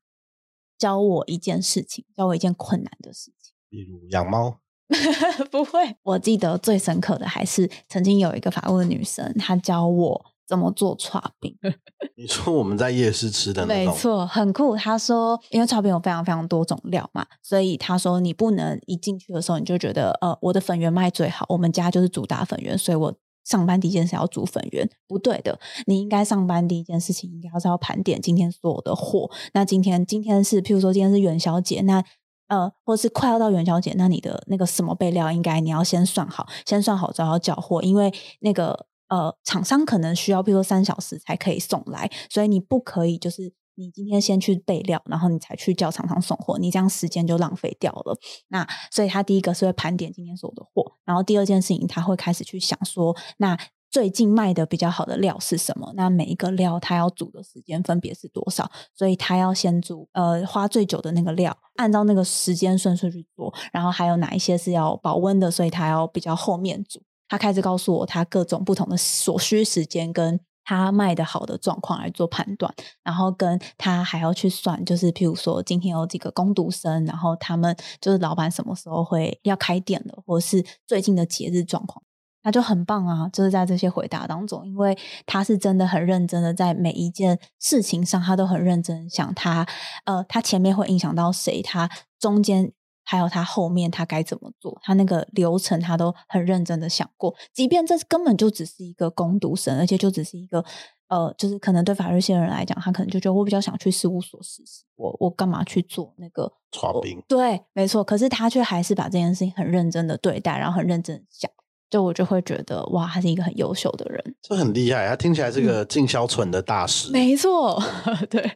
B: 教我一件事情，教我一件困难的事。
A: 比如养猫，
B: 不会。我记得最深刻的还是曾经有一个法务的女生，她教我怎么做串饼。
A: 你说我们在夜市吃的那
B: 种，没错，很酷。她说，因为串饼有非常非常多种料嘛，所以她说你不能一进去的时候你就觉得，呃，我的粉圆卖最好，我们家就是主打粉圆，所以我上班第一件事要煮粉圆。不对的，你应该上班第一件事情应该是要盘点今天所有的货。那今天今天是，譬如说今天是元宵节，那呃，或是快要到元宵节，那你的那个什么备料，应该你要先算好，先算好之后缴货，因为那个呃厂商可能需要，比如说三小时才可以送来，所以你不可以就是你今天先去备料，然后你才去叫厂商送货，你这样时间就浪费掉了。那所以他第一个是会盘点今天所有的货，然后第二件事情他会开始去想说，那。最近卖的比较好的料是什么？那每一个料它要煮的时间分别是多少？所以他要先煮，呃，花最久的那个料，按照那个时间顺序去做。然后还有哪一些是要保温的？所以他要比较后面煮。他开始告诉我他各种不同的所需时间，跟他卖的好的状况来做判断。然后跟他还要去算，就是譬如说今天有几个工读生，然后他们就是老板什么时候会要开店了，或是最近的节日状况。那就很棒啊！就是在这些回答当中，因为他是真的很认真的，在每一件事情上，他都很认真想他，呃，他前面会影响到谁，他中间还有他后面他该怎么做，他那个流程他都很认真的想过。即便这根本就只是一个攻读生，而且就只是一个，呃，就是可能对法律系的人来讲，他可能就觉得我比较想去事务所实习，我我干嘛去做那个
A: 刷冰？
B: 对，没错。可是他却还是把这件事情很认真的对待，然后很认真想。就我就会觉得哇，他是一个很优秀的人，
A: 这很厉害。他听起来是个进销存的大师，
B: 没错，对，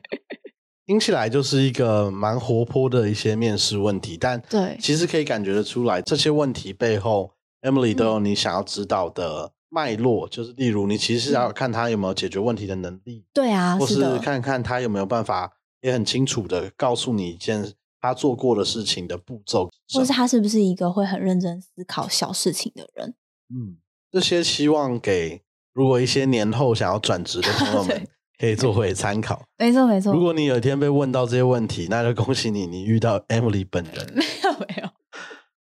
A: 听起来就是一个蛮活泼的一些面试问题。但
B: 对，
A: 其实可以感觉得出来，这些问题背后，Emily 都有你想要知道的脉络。就是例如，你其实要看他有没有解决问题的能力，
B: 对啊，
A: 或是看看他有没有办法，也很清楚的告诉你一件他做过的事情的步骤，
B: 或是他是不是一个会很认真思考小事情的人。
A: 嗯，这些希望给如果一些年后想要转职的朋友们 可以作为参考。
B: 没错没错。
A: 如果你有一天被问到这些问题，那就恭喜你，你遇到 Emily 本人。
B: 没有没有。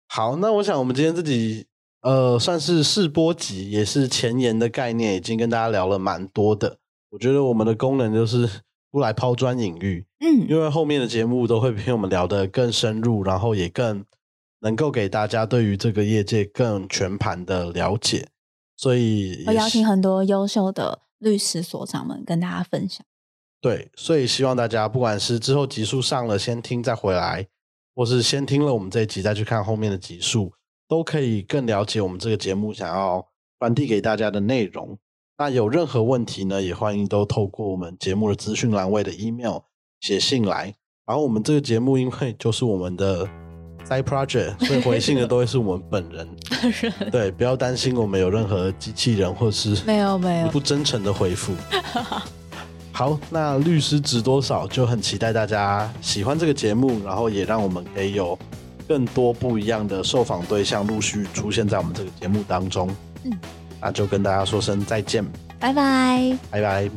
A: 好，那我想我们今天自己呃算是试播集，也是前沿的概念，已经跟大家聊了蛮多的。我觉得我们的功能就是不来抛砖引玉，嗯，因为后面的节目都会比我们聊得更深入，然后也更。能够给大家对于这个业界更全盘的了解，所以
B: 我邀请很多优秀的律师所长们跟大家分享。
A: 对，所以希望大家不管是之后集数上了先听再回来，或是先听了我们这一集再去看后面的集数，都可以更了解我们这个节目想要传递给大家的内容。那有任何问题呢，也欢迎都透过我们节目的资讯栏位的 email 写信来。然后我们这个节目因为就是我们的。Side project，所以回信的都会是我们本人。
B: 本人
A: 对，不要担心我们有任何机器人或是
B: 没有没有
A: 不真诚的回复。好，那律师值多少就很期待大家喜欢这个节目，然后也让我们可以有更多不一样的受访对象陆续出现在我们这个节目当中。嗯，那就跟大家说声再见，
B: 拜拜，
A: 拜拜。